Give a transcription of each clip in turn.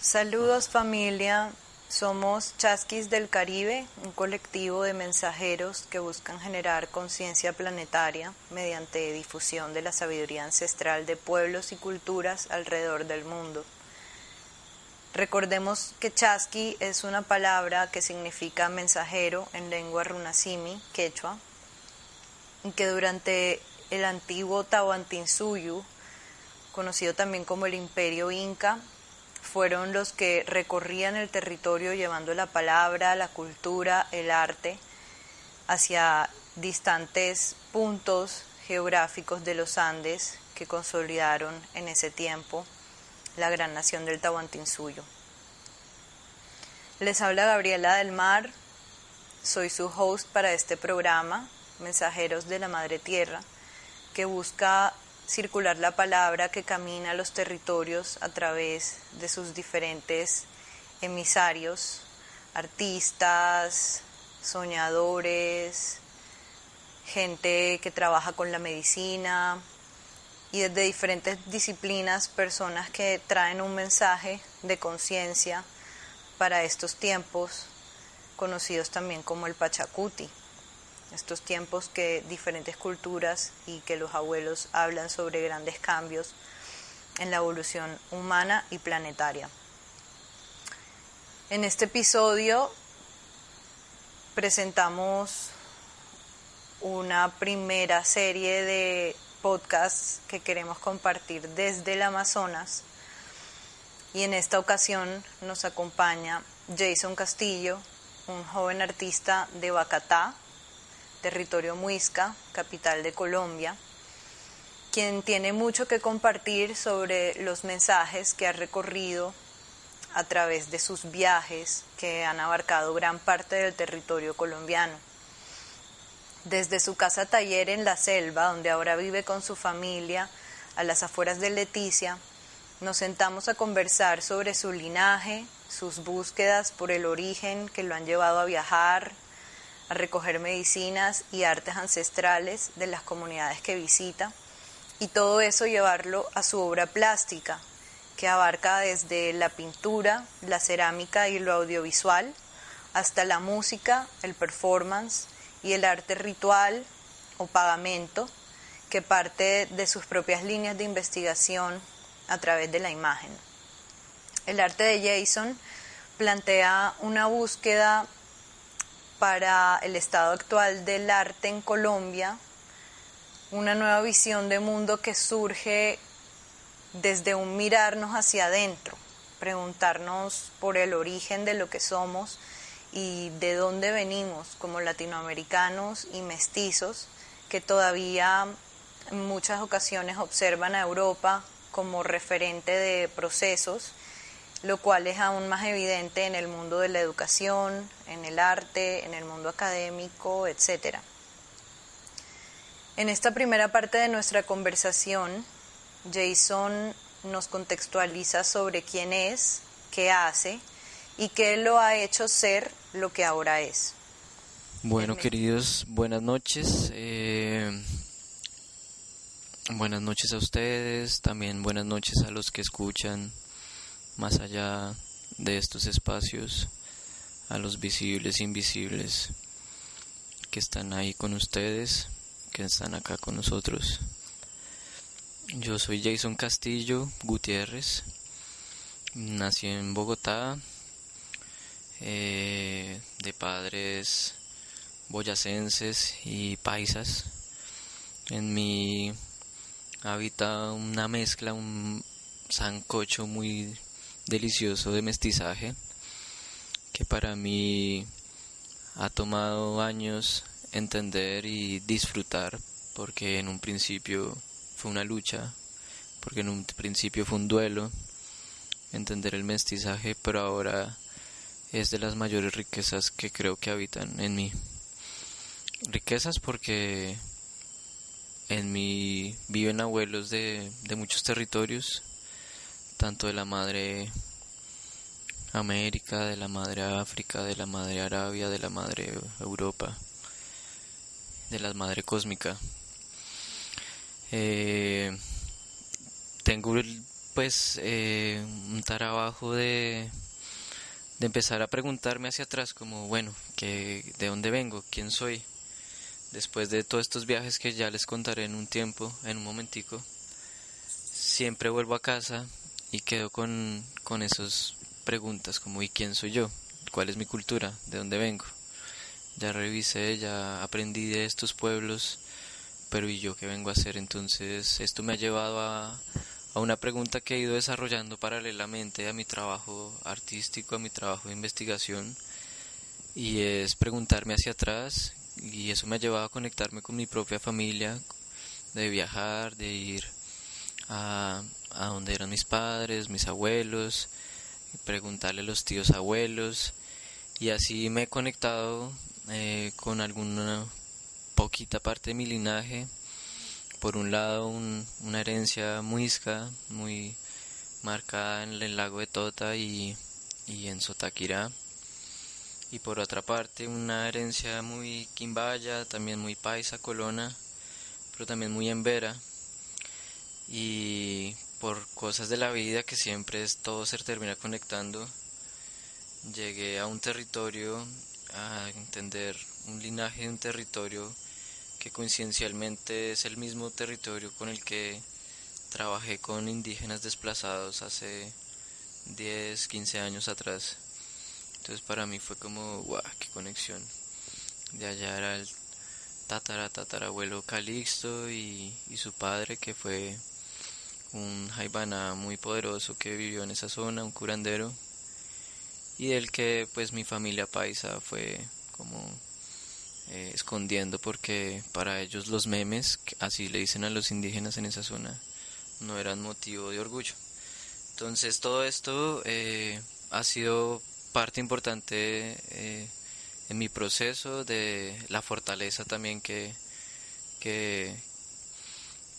Saludos familia, somos Chasquis del Caribe, un colectivo de mensajeros que buscan generar conciencia planetaria mediante difusión de la sabiduría ancestral de pueblos y culturas alrededor del mundo. Recordemos que Chasqui es una palabra que significa mensajero en lengua runasimi, quechua, y que durante el antiguo Tahuantinsuyu, conocido también como el Imperio Inca, fueron los que recorrían el territorio llevando la palabra, la cultura, el arte hacia distantes puntos geográficos de los Andes que consolidaron en ese tiempo la gran nación del Tahuantinsuyo. Les habla Gabriela del Mar, soy su host para este programa, Mensajeros de la Madre Tierra, que busca circular la palabra que camina los territorios a través de sus diferentes emisarios, artistas, soñadores, gente que trabaja con la medicina y desde diferentes disciplinas personas que traen un mensaje de conciencia para estos tiempos conocidos también como el Pachacuti estos tiempos que diferentes culturas y que los abuelos hablan sobre grandes cambios en la evolución humana y planetaria. En este episodio presentamos una primera serie de podcasts que queremos compartir desde el Amazonas y en esta ocasión nos acompaña Jason Castillo, un joven artista de Bacatá, territorio Muisca, capital de Colombia, quien tiene mucho que compartir sobre los mensajes que ha recorrido a través de sus viajes que han abarcado gran parte del territorio colombiano. Desde su casa taller en la selva, donde ahora vive con su familia, a las afueras de Leticia, nos sentamos a conversar sobre su linaje, sus búsquedas por el origen que lo han llevado a viajar, a recoger medicinas y artes ancestrales de las comunidades que visita y todo eso llevarlo a su obra plástica, que abarca desde la pintura, la cerámica y lo audiovisual, hasta la música, el performance y el arte ritual o pagamento, que parte de sus propias líneas de investigación a través de la imagen. El arte de Jason plantea una búsqueda para el estado actual del arte en Colombia, una nueva visión de mundo que surge desde un mirarnos hacia adentro, preguntarnos por el origen de lo que somos y de dónde venimos como latinoamericanos y mestizos que todavía en muchas ocasiones observan a Europa como referente de procesos lo cual es aún más evidente en el mundo de la educación, en el arte, en el mundo académico, etc. En esta primera parte de nuestra conversación, Jason nos contextualiza sobre quién es, qué hace y qué lo ha hecho ser lo que ahora es. Bueno, queridos, buenas noches. Eh, buenas noches a ustedes, también buenas noches a los que escuchan más allá de estos espacios, a los visibles e invisibles que están ahí con ustedes, que están acá con nosotros. Yo soy Jason Castillo Gutiérrez, nací en Bogotá, eh, de padres boyacenses y paisas. En mi habita una mezcla, un sancocho muy delicioso de mestizaje que para mí ha tomado años entender y disfrutar porque en un principio fue una lucha, porque en un principio fue un duelo entender el mestizaje, pero ahora es de las mayores riquezas que creo que habitan en mí. Riquezas porque en mí viven abuelos de, de muchos territorios tanto de la madre América, de la madre África, de la madre Arabia, de la madre Europa, de la madre cósmica. Eh, tengo pues eh, un trabajo de, de empezar a preguntarme hacia atrás como, bueno, que, ¿de dónde vengo? ¿Quién soy? Después de todos estos viajes que ya les contaré en un tiempo, en un momentico, siempre vuelvo a casa y quedo con, con esas preguntas como ¿y quién soy yo? ¿Cuál es mi cultura? ¿De dónde vengo? Ya revisé, ya aprendí de estos pueblos, pero ¿y yo qué vengo a hacer? Entonces esto me ha llevado a, a una pregunta que he ido desarrollando paralelamente a mi trabajo artístico, a mi trabajo de investigación, y es preguntarme hacia atrás, y eso me ha llevado a conectarme con mi propia familia, de viajar, de ir a, a donde eran mis padres, mis abuelos, preguntarle a los tíos abuelos, y así me he conectado eh, con alguna poquita parte de mi linaje. Por un lado una herencia muisca muy marcada en el lago de Tota y, en Sotaquirá. Y por otra parte una herencia muy quimbaya, también muy paisa, colona, pero también muy embera y por cosas de la vida que siempre es todo se termina conectando llegué a un territorio a entender un linaje de un territorio que coincidencialmente es el mismo territorio con el que trabajé con indígenas desplazados hace 10, 15 años atrás. Entonces para mí fue como, guau, qué conexión. De allá era el tatara tatarabuelo Calixto y, y su padre que fue un jaibana muy poderoso que vivió en esa zona, un curandero. Y del que pues mi familia paisa fue como eh, escondiendo porque para ellos los memes, así le dicen a los indígenas en esa zona, no eran motivo de orgullo. Entonces todo esto eh, ha sido parte importante eh, en mi proceso de la fortaleza también que, que,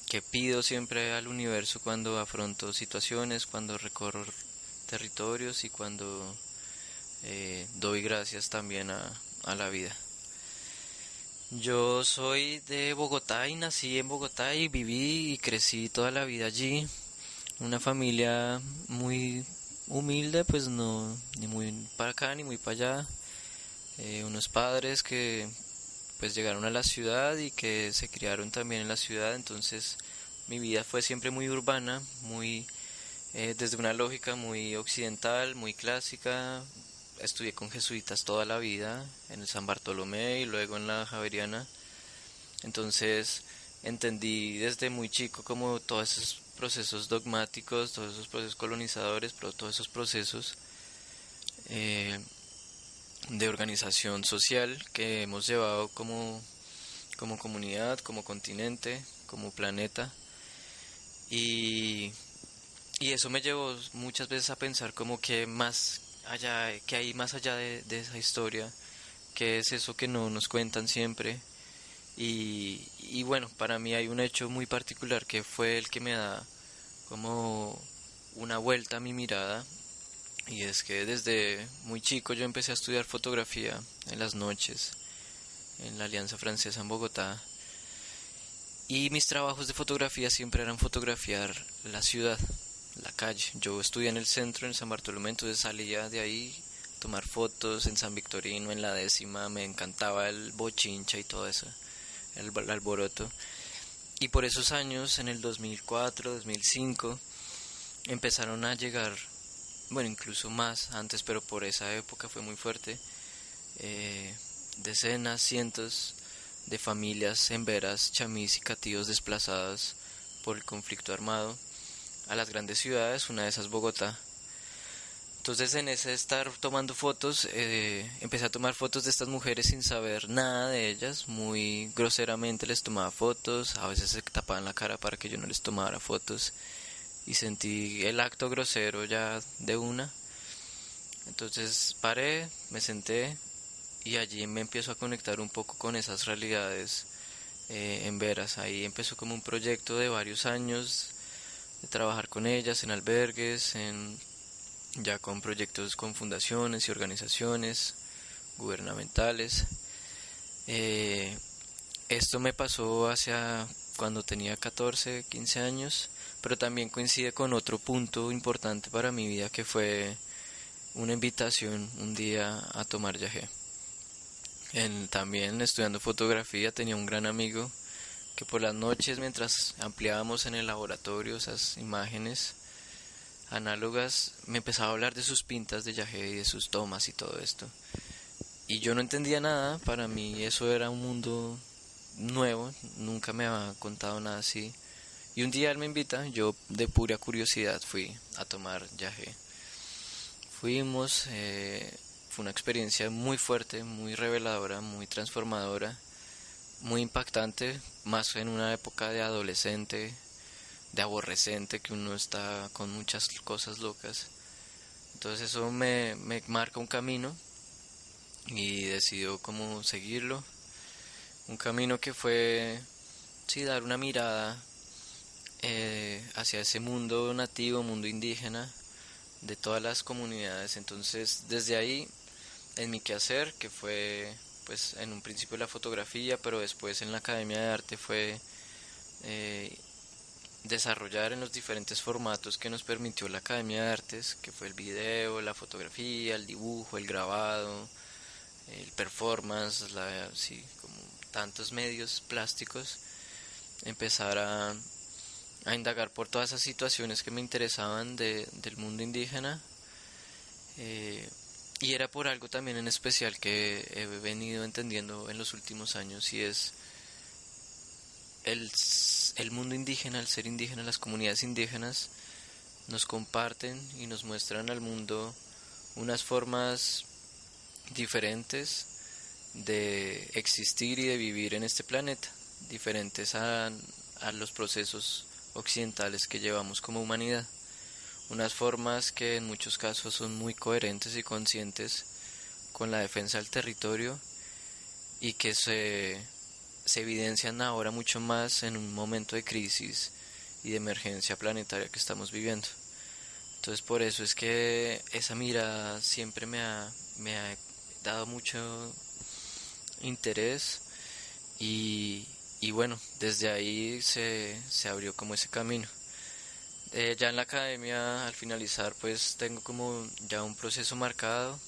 que pido siempre al universo cuando afronto situaciones, cuando recorro territorios y cuando doy gracias también a, a la vida. Yo soy de Bogotá y nací en Bogotá y viví y crecí toda la vida allí. Una familia muy humilde, pues no, ni muy para acá ni muy para allá. Eh, unos padres que pues llegaron a la ciudad y que se criaron también en la ciudad, entonces mi vida fue siempre muy urbana, muy eh, desde una lógica muy occidental, muy clásica, estudié con jesuitas toda la vida, en el San Bartolomé y luego en la Javeriana. Entonces entendí desde muy chico como todos esos procesos dogmáticos, todos esos procesos colonizadores, todos esos procesos eh, de organización social que hemos llevado como, como comunidad, como continente, como planeta. Y, y eso me llevó muchas veces a pensar como que más allá, que hay más allá de, esa historia, que es eso que no nos cuentan siempre. Y, y, bueno, para mí hay un hecho muy particular que fue el que me da como una vuelta a mi mirada. Y es que desde muy chico yo empecé a estudiar fotografía en las noches en la Alianza Francesa en Bogotá. Y mis trabajos de fotografía siempre eran fotografiar la ciudad, la calle. Yo estudié en el centro, en San Bartolomé, entonces salía de ahí tomar fotos en San Victorino, en la décima, me encantaba el bochincha y todo eso, el, alboroto. Y por esos años, en el 2004, 2005, empezaron a llegar, bueno, incluso más antes, pero por esa época fue muy fuerte, eh, decenas, cientos de familias en veras, chamís y cativos desplazadas por el conflicto armado a las grandes ciudades, una de esas Bogotá. Entonces en ese estar tomando fotos, eh, empecé a tomar fotos de estas mujeres sin saber nada de ellas, muy groseramente les tomaba fotos, a veces se tapaban la cara para que yo no les tomara fotos y sentí el acto grosero ya de una. Entonces paré, me senté y allí me empiezo a conectar un poco con esas realidades eh, en veras. Ahí empezó como un proyecto de varios años de trabajar con ellas en albergues, en, ya con proyectos con fundaciones y organizaciones gubernamentales. Eh, esto me pasó hacia cuando tenía 14, 15 años, pero también coincide con otro punto importante para mi vida que fue una invitación un día a tomar yagé. En, también estudiando fotografía tenía un gran amigo que por las noches mientras ampliábamos en el laboratorio esas imágenes análogas me empezaba a hablar de sus pintas de yagé y de sus tomas y todo esto. Y yo no entendía nada, para mí eso era un mundo nuevo, nunca me había contado nada así. Y un día él me invita, yo de pura curiosidad fui a tomar yagé. Fuimos, eh, fue una experiencia muy fuerte, muy reveladora, muy transformadora, muy impactante, más en una época de adolescente, de aborrecente, que uno está con muchas cosas locas. Entonces eso me, me marca un camino y decidió cómo seguirlo. Un camino que fue, sí, dar una mirada eh, hacia ese mundo nativo, mundo indígena, de todas las comunidades. Entonces, desde ahí, en mi quehacer, que fue, pues, en un principio la fotografía, pero después en la Academia de Arte fue eh, desarrollar en los diferentes formatos que nos permitió la Academia de Artes, que fue el video, la fotografía, el dibujo, el grabado, el performance, la, sí, como tantos medios plásticos, empezar a, a indagar por todas esas situaciones que me interesaban de, del mundo indígena. Eh, y era por algo también en especial que he venido entendiendo en los últimos años y es el, el mundo indígena, el ser indígena, las comunidades indígenas nos comparten y nos muestran al mundo unas formas diferentes de existir y de vivir en este planeta, diferentes a, a los procesos occidentales que llevamos como humanidad. Unas formas que en muchos casos son muy coherentes y conscientes con la defensa del territorio y que se, se evidencian ahora mucho más en un momento de crisis y de emergencia planetaria que estamos viviendo. Entonces por eso es que esa mirada siempre me ha, me ha dado mucho interés y, y bueno, desde ahí se, se abrió como ese camino. Eh, ya en la academia, al finalizar, pues tengo como ya un proceso marcado,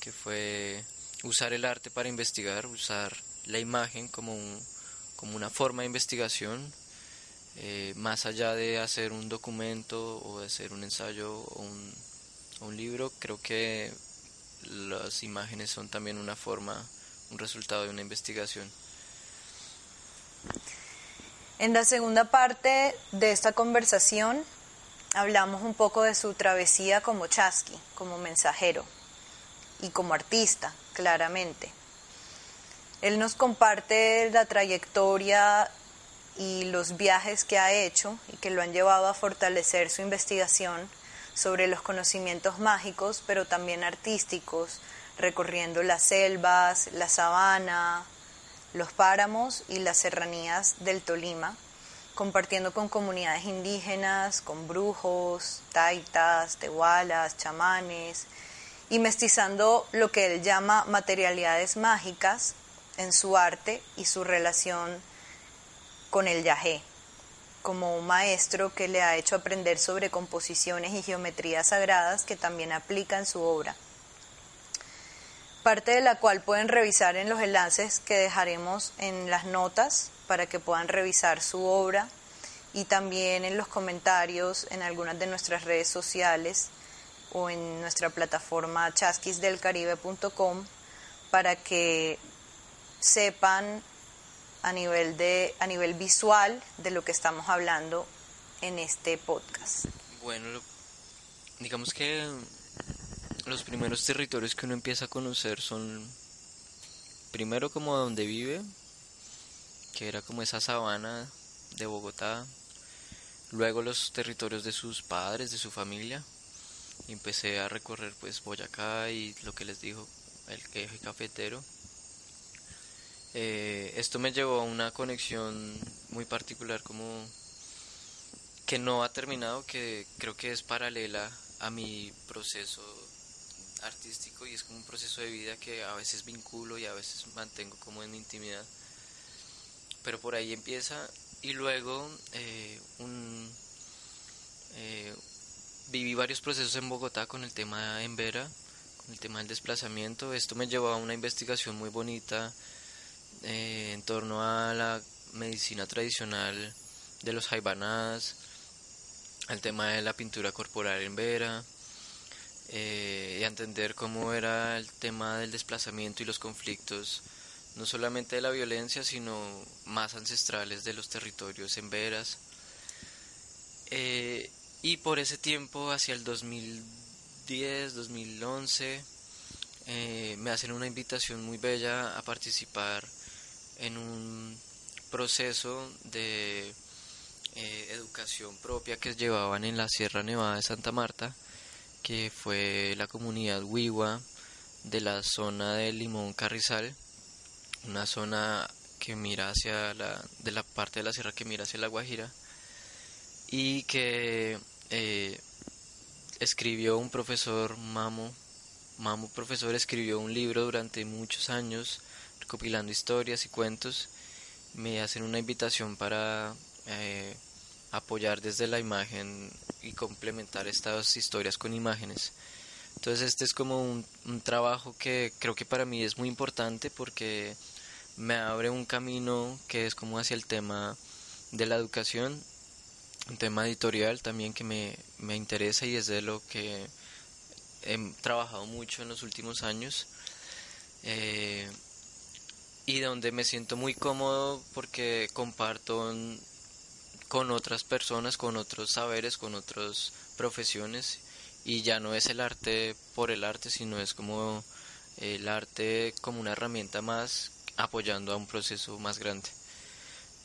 que fue usar el arte para investigar, usar la imagen como, como una forma de investigación, eh, más allá de hacer un documento o hacer un ensayo un, o un libro, creo que las imágenes son también una forma, un resultado de una investigación. En la segunda parte de esta conversación hablamos un poco de su travesía como chasqui, como mensajero y como artista, claramente. Él nos comparte la trayectoria y los viajes que ha hecho y que lo han llevado a fortalecer su investigación sobre los conocimientos mágicos, pero también artísticos, recorriendo las selvas, la sabana, los páramos y las serranías del Tolima, compartiendo con comunidades indígenas, con brujos, taitas, tehualas, chamanes, y mestizando lo que él llama materialidades mágicas en su arte y su relación con el yagé como un maestro que le ha hecho aprender sobre composiciones y geometrías sagradas que también aplica en su obra. Parte de la cual pueden revisar en los enlaces que dejaremos en las notas para que puedan revisar su obra y también en los comentarios en algunas de nuestras redes sociales o en nuestra plataforma chasquisdelcaribe.com para que sepan a nivel, de, a nivel visual de lo que estamos hablando en este podcast? Bueno, digamos que los primeros territorios que uno empieza a conocer son primero como donde vive, que era como esa sabana de Bogotá, luego los territorios de sus padres, de su familia, y empecé a recorrer pues Boyacá y lo que les dijo el eje cafetero. Eh, esto me llevó a una conexión muy particular como que no ha terminado, que creo que es paralela a mi proceso artístico y es como un proceso de vida que a veces vinculo y a veces mantengo como en intimidad. Pero por ahí empieza y luego eh, Eh, viví varios procesos en Bogotá con el tema en Vera, con el tema del desplazamiento. Esto me llevó a una investigación muy bonita eh, en torno a la medicina tradicional de los jaibanadas, al tema de la pintura corporal en Vera, eh, y entender cómo era el tema del desplazamiento y los conflictos, no solamente de la violencia, sino más ancestrales de los territorios en Veras. Eh, y por ese tiempo, hacia el 2010, 2011, eh, me hacen una invitación muy bella a participar en un proceso de educación propia que llevaban en la Sierra Nevada de Santa Marta, que fue la comunidad Wiwa de la zona de Limón Carrizal, una zona que mira hacia la, de la parte de la sierra que mira hacia la Guajira, y que eh, escribió un profesor Mamo, Mamo profesor escribió un libro durante muchos años recopilando historias y cuentos, me hacen una invitación para eh, apoyar desde la imagen y complementar estas historias con imágenes. Entonces este es como un, trabajo que creo que para mí es muy importante porque me abre un camino que es como hacia el tema de la educación, un tema editorial también que me, me interesa y es de lo que he trabajado mucho en los últimos años. Eh, y donde me siento muy cómodo porque comparto con otras personas, con otros saberes, con otras profesiones y ya no es el arte por el arte, sino es como el arte como una herramienta más apoyando a un proceso más grande.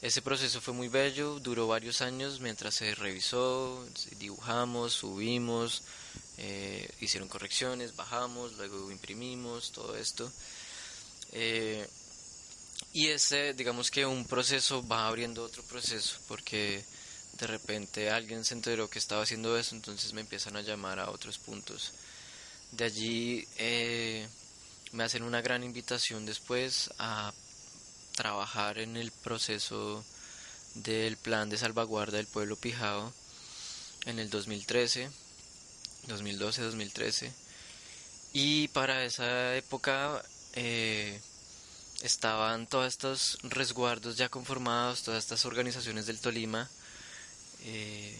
Ese proceso fue muy bello, duró varios años mientras se revisó, dibujamos, subimos, eh, hicieron correcciones, bajamos, luego imprimimos, todo esto. Eh, y ese, digamos que un proceso va abriendo otro proceso, porque de repente alguien se enteró que estaba haciendo eso, entonces me empiezan a llamar a otros puntos. De allí eh, me hacen una gran invitación después a trabajar en el proceso del plan de salvaguarda del pueblo pijao en el 2013, 2012-2013. Y para esa época eh, estaban todos estos resguardos ya conformados, todas estas organizaciones del Tolima. Eh,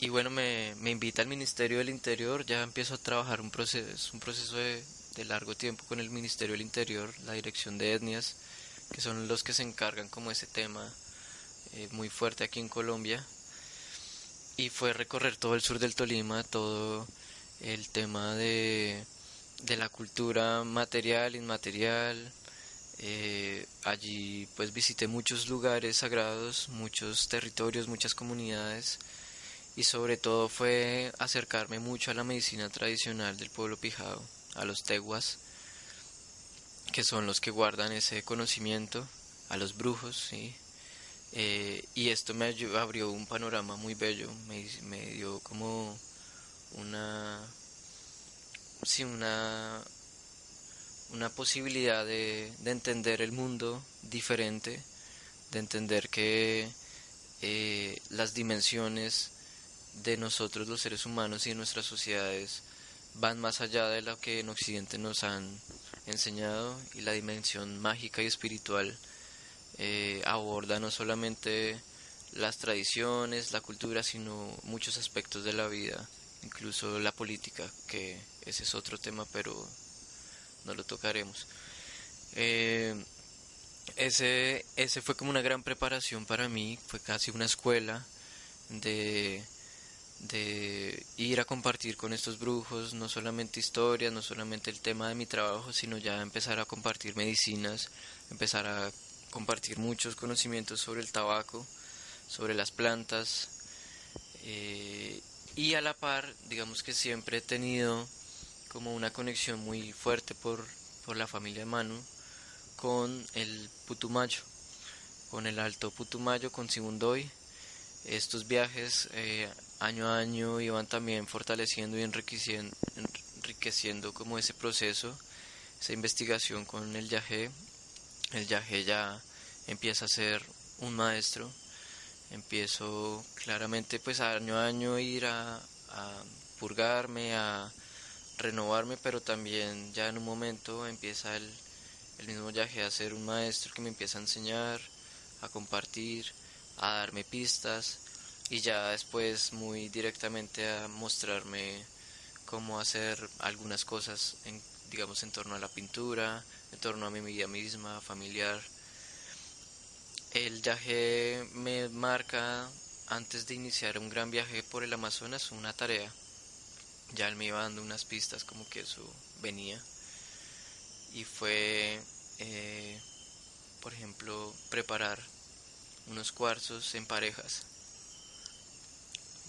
y bueno, me, me, invita al Ministerio del Interior, ya empiezo a trabajar un proceso, un proceso de, largo tiempo con el Ministerio del Interior, la Dirección de Etnias, que son los que se encargan como ese tema eh, muy fuerte aquí en Colombia. Y fue recorrer todo el sur del Tolima, todo el tema de, de la cultura material, inmaterial, eh, allí pues visité muchos lugares sagrados, muchos territorios, muchas comunidades y sobre todo fue acercarme mucho a la medicina tradicional del pueblo pijao, a los teguas, que son los que guardan ese conocimiento, a los brujos, ¿sí? Eh, y esto me abrió un panorama muy bello, me, me dio como una, sí, una una posibilidad de, entender el mundo diferente, de entender que eh, las dimensiones de nosotros los seres humanos y de nuestras sociedades van más allá de lo que en Occidente nos han enseñado y la dimensión mágica y espiritual eh, aborda no solamente las tradiciones, la cultura, sino muchos aspectos de la vida, incluso la política, que ese es otro tema, pero no lo tocaremos. Eh, ese, ese fue como una gran preparación para mí, fue casi una escuela de, de ir a compartir con estos brujos, no solamente historias, no solamente el tema de mi trabajo, sino ya empezar a compartir medicinas, empezar a compartir muchos conocimientos sobre el tabaco, sobre las plantas, eh, y a la par, digamos que siempre he tenido como una conexión muy fuerte por, por la familia de Manu con el Putumayo, con el Alto Putumayo, con Simundoy. Estos viajes eh, año a año iban también fortaleciendo y enriqueciendo, enriqueciendo como ese proceso, esa investigación con el Yajé. El Yajé ya empieza a ser un maestro, empiezo claramente pues año a año ir a, a purgarme, a renovarme, pero también ya en un momento empieza el, el mismo viaje a ser un maestro que me empieza a enseñar, a compartir, a darme pistas y ya después muy directamente a mostrarme cómo hacer algunas cosas en, digamos en torno a la pintura, en torno a mi vida misma, familiar. El viaje me marca antes de iniciar un gran viaje por el Amazonas una tarea. Ya él me iba dando unas pistas como que eso venía. Y fue, eh, por ejemplo, preparar unos cuarzos en parejas.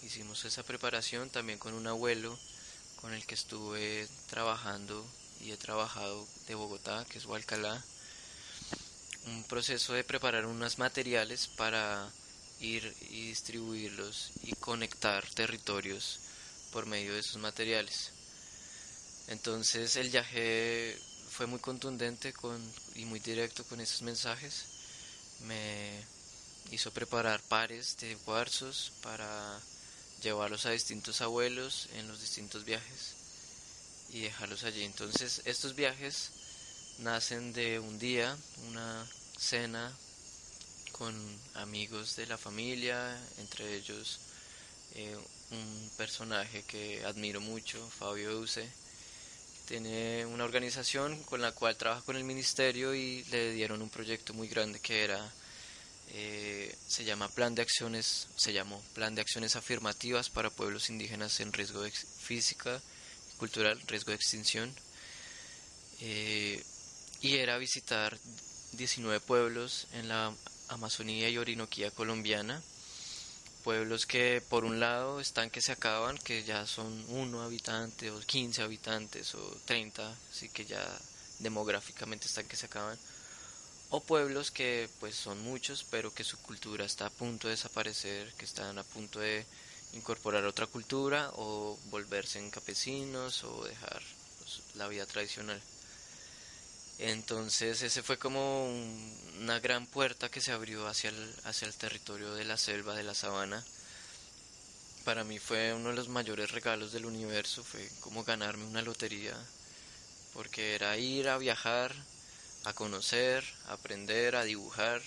Hicimos esa preparación también con un abuelo con el que estuve trabajando y he trabajado de Bogotá, que es Hualcalá. Un proceso de preparar unos materiales para ir y distribuirlos y conectar territorios por medio de esos materiales. Entonces el viaje fue muy contundente con, y muy directo con esos mensajes. Me hizo preparar pares de cuarzos para llevarlos a distintos abuelos en los distintos viajes y dejarlos allí. Entonces estos viajes nacen de un día, una cena con amigos de la familia, entre ellos eh, un personaje que admiro mucho, Fabio Euse. Tiene una organización con la cual trabaja con el ministerio y le dieron un proyecto muy grande que era eh, se llama Plan de Acciones, se llamó Plan de Acciones Afirmativas para Pueblos Indígenas en Riesgo de Física Cultural, Riesgo de Extinción. Eh, y era visitar 19 pueblos en la Amazonía y Orinoquía colombiana. Pueblos que por un lado están que se acaban, que ya son uno habitante o 15 habitantes o 30, así que ya demográficamente están que se acaban o pueblos que pues son muchos pero que su cultura está a punto de desaparecer, que están a punto de incorporar otra cultura o volverse en campesinos o dejar pues, la vida tradicional. Entonces ese fue como una gran puerta que se abrió hacia el, hacia el territorio de la selva, de la sabana. Para mí fue uno de los mayores regalos del universo, fue como ganarme una lotería, porque era ir a viajar, a conocer, a aprender, a dibujar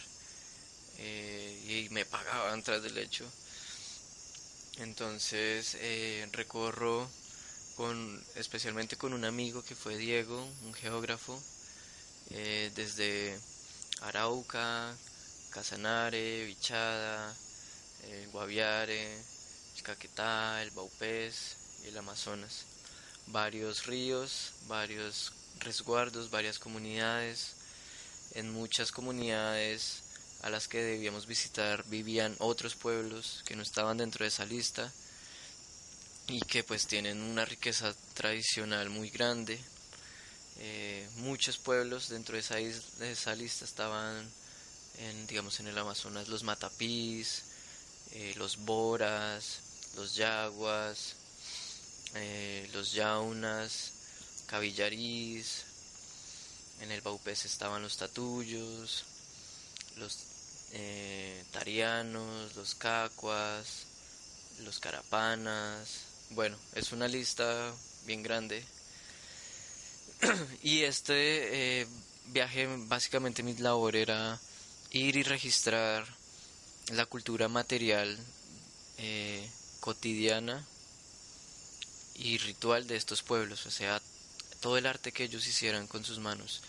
eh, y me pagaban tras del hecho. Entonces eh, recorro con, especialmente con un amigo que fue Diego, un geógrafo, eh, desde Arauca, Casanare, Bichada, Guaviare, el Caquetá, el Baupés y el Amazonas. Varios ríos, varios resguardos, varias comunidades. En muchas comunidades a las que debíamos visitar vivían otros pueblos que no estaban dentro de esa lista y que pues tienen una riqueza tradicional muy grande. Eh, muchos pueblos dentro de esa, de esa lista estaban en, digamos, en el Amazonas, los matapís, eh, los boras, los yaguas, eh, los yaunas, Cavillariz, en el Baupés estaban los Tatullos, los eh, Tarianos, los Cacuas, los Carapanas. Bueno, es una lista bien grande. y este eh, viaje, básicamente mi labor era ir y registrar la cultura material eh, cotidiana y ritual de estos pueblos, o sea, todo el arte que ellos hicieran con sus manos,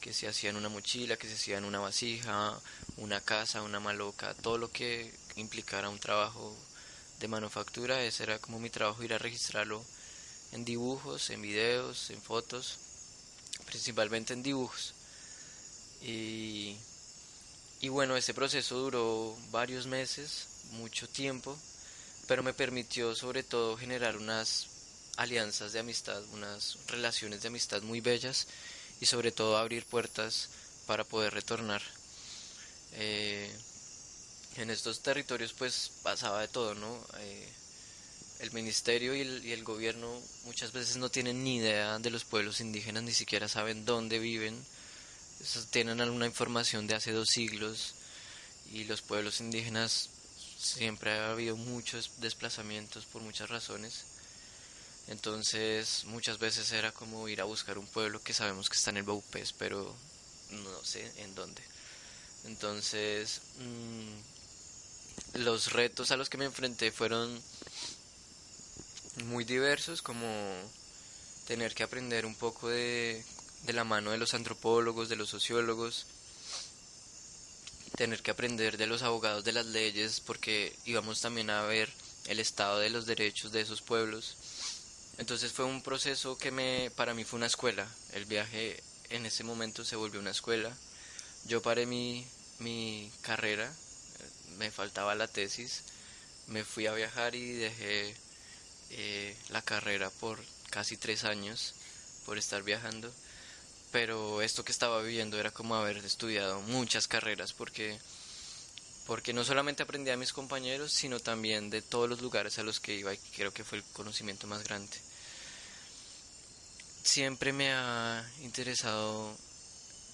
que se hacían una mochila, que se hacían una vasija, una casa, una maloca, todo lo que implicara un trabajo de manufactura, ese era como mi trabajo ir a registrarlo en dibujos, en videos, en fotos, principalmente en dibujos. Y, y bueno, ese proceso duró varios meses, mucho tiempo, pero me permitió sobre todo generar unas alianzas de amistad, unas relaciones de amistad muy bellas y sobre todo abrir puertas para poder retornar. Eh, en estos territorios pues pasaba de todo, ¿no? Eh, el ministerio y el, y el, gobierno muchas veces no tienen ni idea de los pueblos indígenas, ni siquiera saben dónde viven, tienen alguna información de hace dos siglos y los pueblos indígenas siempre ha habido muchos desplazamientos por muchas razones. Entonces muchas veces era como ir a buscar un pueblo que sabemos que está en el Baupés, pero no sé en dónde. Entonces mm, los retos a los que me enfrenté fueron muy diversos, como tener que aprender un poco de, de la mano de los antropólogos, de los sociólogos, tener que aprender de los abogados de las leyes, porque íbamos también a ver el estado de los derechos de esos pueblos. Entonces fue un proceso que me, para mí fue una escuela. El viaje en ese momento se volvió una escuela. Yo paré mi, mi carrera, me faltaba la tesis, me fui a viajar y dejé eh, la carrera por casi tres años por estar viajando pero esto que estaba viviendo era como haber estudiado muchas carreras porque porque no solamente aprendí a mis compañeros, sino también de todos los lugares a los que iba y creo que fue el conocimiento más grande. Siempre me ha interesado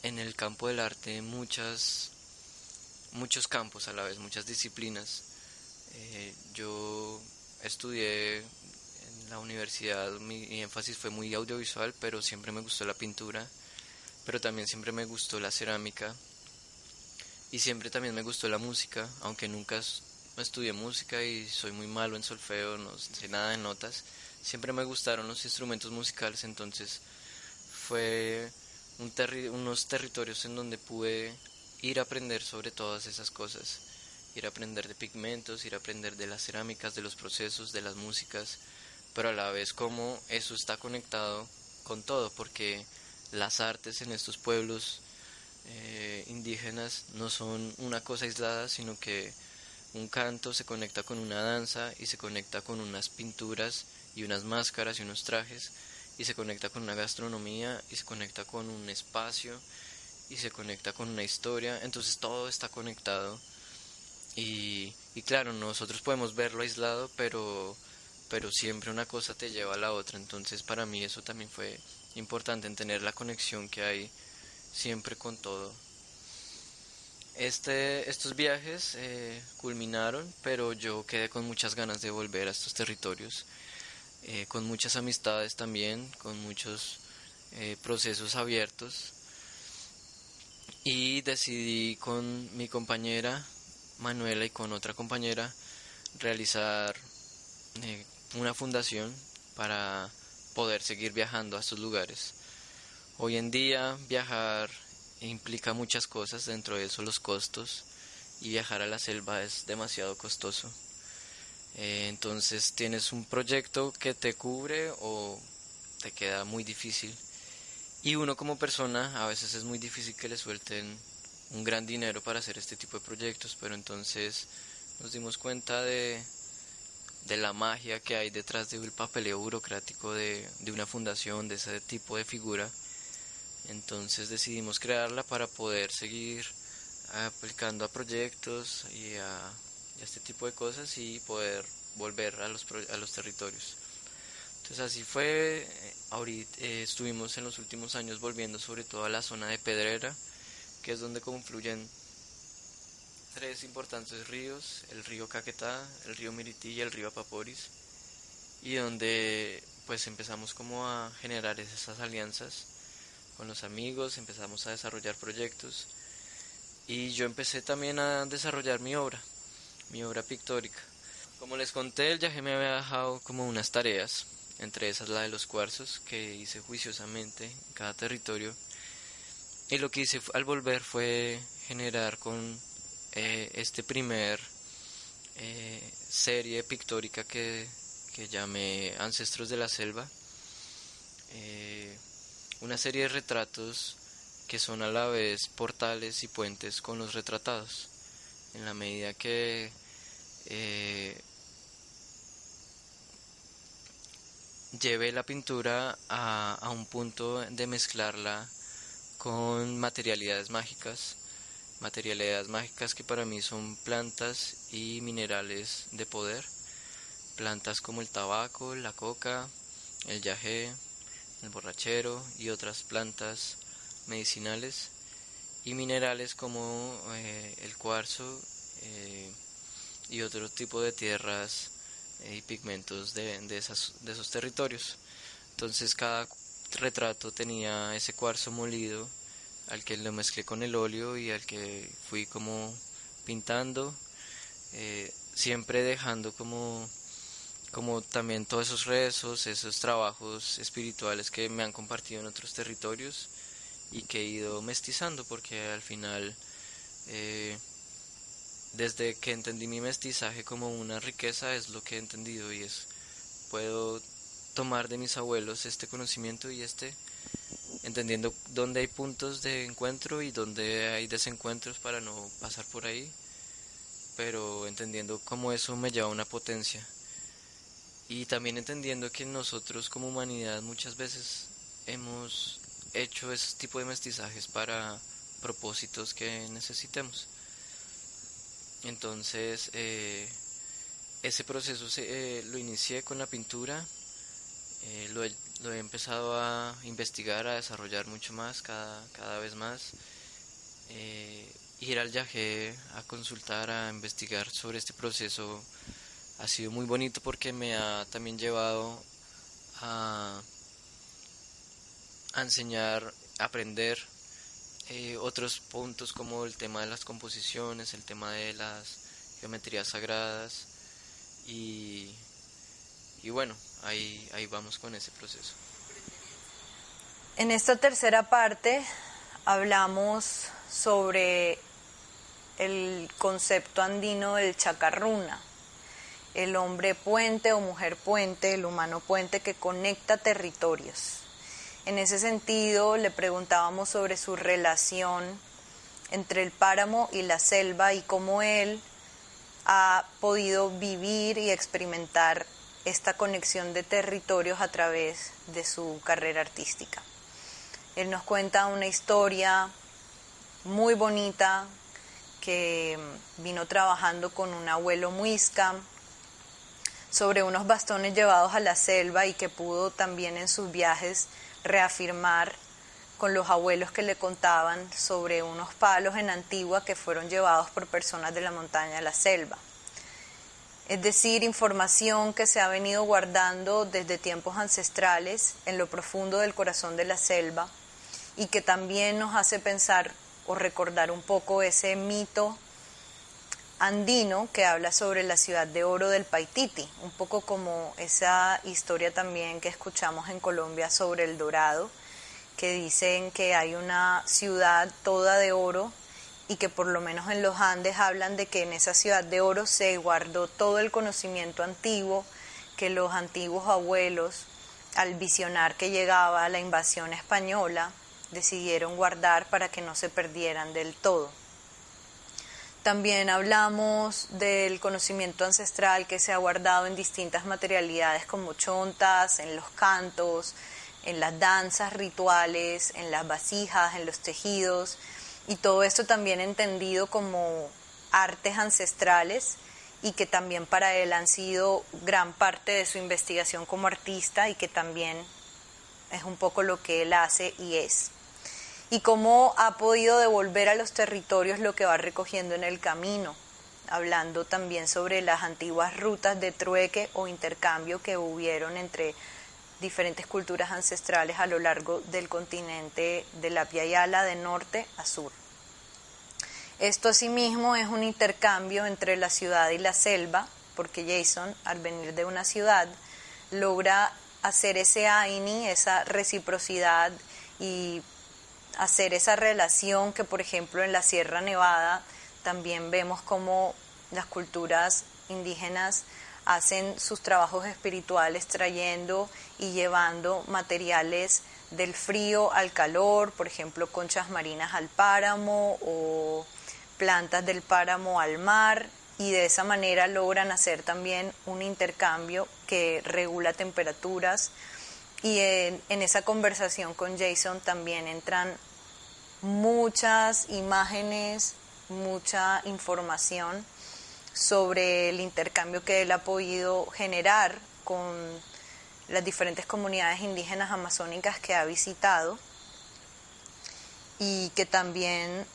en el campo del arte muchas muchos campos a la vez, muchas disciplinas. Eh, yo estudié la universidad, mi énfasis fue muy audiovisual, pero siempre me gustó la pintura pero también siempre me gustó la cerámica y siempre también me gustó la música, aunque nunca estudié música y soy muy malo en solfeo, no sé nada de notas, siempre me gustaron los instrumentos musicales, entonces fue un unos territorios en donde pude ir a aprender sobre todas esas cosas, ir a aprender de pigmentos, ir a aprender de las cerámicas, de los procesos, de las músicas, pero a la vez cómo eso está conectado con todo, porque las artes en estos pueblos eh, indígenas no son una cosa aislada, sino que un canto se conecta con una danza y se conecta con unas pinturas y unas máscaras y unos trajes y se conecta con una gastronomía y se conecta con un espacio y se conecta con una historia, entonces todo está conectado. Y, y claro, nosotros podemos verlo aislado, pero, pero siempre una cosa te lleva a la otra, entonces para mí eso también fue importante en tener la conexión que hay siempre con todo. Este, estos viajes eh, culminaron, pero yo quedé con muchas ganas de volver a estos territorios, eh, con muchas amistades también, con muchos eh, procesos abiertos. Y decidí con mi compañera Manuela y con otra compañera realizar una fundación para poder seguir viajando a estos lugares. Hoy en día viajar implica muchas cosas, dentro de eso los costos, y viajar a la selva es demasiado costoso. Eh, entonces tienes un proyecto que te cubre o te queda muy difícil. Y uno como persona a veces es muy difícil que le suelten un gran dinero para hacer este tipo de proyectos, pero entonces nos dimos cuenta de, de la magia que hay detrás del papeleo burocrático de, una fundación, de ese tipo de figura. Entonces decidimos crearla para poder seguir aplicando a proyectos y a, este tipo de cosas y poder volver a los, a los territorios. Entonces así fue, ahorita eh, estuvimos en los últimos años volviendo sobre todo a la zona de Pedrera, que es donde confluyen tres importantes ríos, el río Caquetá, el río Mirití y el río Apaporis, y donde pues empezamos como a generar esas alianzas con los amigos, empezamos a desarrollar proyectos y yo empecé también a desarrollar mi obra, mi obra pictórica. Como les conté, el viaje me había dejado como unas tareas, entre esas la de los cuarzos que hice juiciosamente en cada territorio. Y lo que hice al volver fue generar con eh, este primer eh, serie pictórica que, que, llamé Ancestros de la Selva, eh, una serie de retratos que son a la vez portales y puentes con los retratados, en la medida que lleve la pintura a, a un punto de mezclarla con materialidades mágicas materialidades mágicas que para mí son plantas y minerales de poder. Plantas como el tabaco, la coca, el yagé, el borrachero y otras plantas medicinales. Y minerales como eh, el cuarzo, eh, y otro tipo de tierras eh, y pigmentos de, de, esas, de esos territorios. Entonces cada retrato tenía ese cuarzo molido al que lo mezclé con el óleo y al que fui como pintando, eh, siempre dejando como, como también todos esos rezos, esos trabajos espirituales que me han compartido en otros territorios y que he ido mestizando porque al final eh, desde que entendí mi mestizaje como una riqueza es lo que he entendido y es puedo tomar de mis abuelos este conocimiento y este entendiendo dónde hay puntos de encuentro y dónde hay desencuentros para no pasar por ahí pero entendiendo cómo eso me lleva a una potencia y también entendiendo que nosotros como humanidad muchas veces hemos hecho ese tipo de mestizajes para propósitos que necesitemos. Entonces, eh, ese proceso eh, lo inicié con la pintura, eh, lo, he, empezado a investigar, a desarrollar mucho más, cada, cada vez más. ir al viaje a consultar, a investigar sobre este proceso ha sido muy bonito porque me ha también llevado a, a enseñar, a aprender eh, otros puntos como el tema de las composiciones, el tema de las geometrías sagradas y, y bueno, ahí, ahí vamos con ese proceso. En esta tercera parte hablamos sobre el concepto andino del chacarruna, el hombre puente o mujer puente, el humano puente que conecta territorios. En ese sentido, le preguntábamos sobre su relación entre el páramo y la selva y cómo él ha podido vivir y experimentar esta conexión de territorios a través de su carrera artística. Él nos cuenta una historia muy bonita que vino trabajando con un abuelo muisca sobre unos bastones llevados a la selva y que pudo también en sus viajes reafirmar con los abuelos que le contaban sobre unos palos en Antigua que fueron llevados por personas de la montaña a la selva. Es decir, información que se ha venido guardando desde tiempos ancestrales en lo profundo del corazón de la selva y que también nos hace pensar o recordar un poco ese mito andino que habla sobre la ciudad de oro del Paititi, un poco como esa historia también que escuchamos en Colombia sobre el dorado, que dicen que hay una ciudad toda de oro y que por lo menos en los Andes hablan de que en esa ciudad de oro se guardó todo el conocimiento antiguo que los antiguos abuelos, al visionar que llegaba la invasión española, decidieron guardar para que no se perdieran del todo. También hablamos del conocimiento ancestral que se ha guardado en distintas materialidades como chontas, en los cantos, en las danzas rituales, en las vasijas, en los tejidos, y todo esto también entendido como artes ancestrales y que también para él han sido gran parte de su investigación como artista y que también es un poco lo que él hace y es. Y cómo ha podido devolver a los territorios lo que va recogiendo en el camino, hablando también sobre las antiguas rutas de trueque o intercambio que hubieron entre diferentes culturas ancestrales a lo largo del continente de la Yala de norte a sur. Esto asimismo es un intercambio entre la ciudad y la selva, porque Jason, al venir de una ciudad, logra hacer ese AINI, esa reciprocidad y hacer esa relación que, por ejemplo, en la Sierra Nevada también vemos como las culturas indígenas hacen sus trabajos espirituales trayendo y llevando materiales del frío al calor, por ejemplo, conchas marinas al páramo o plantas del páramo al mar y de esa manera logran hacer también un intercambio que regula temperaturas. Y en, en esa conversación con Jason también entran muchas imágenes, mucha información sobre el intercambio que él ha podido generar con las diferentes comunidades indígenas amazónicas que ha visitado y que también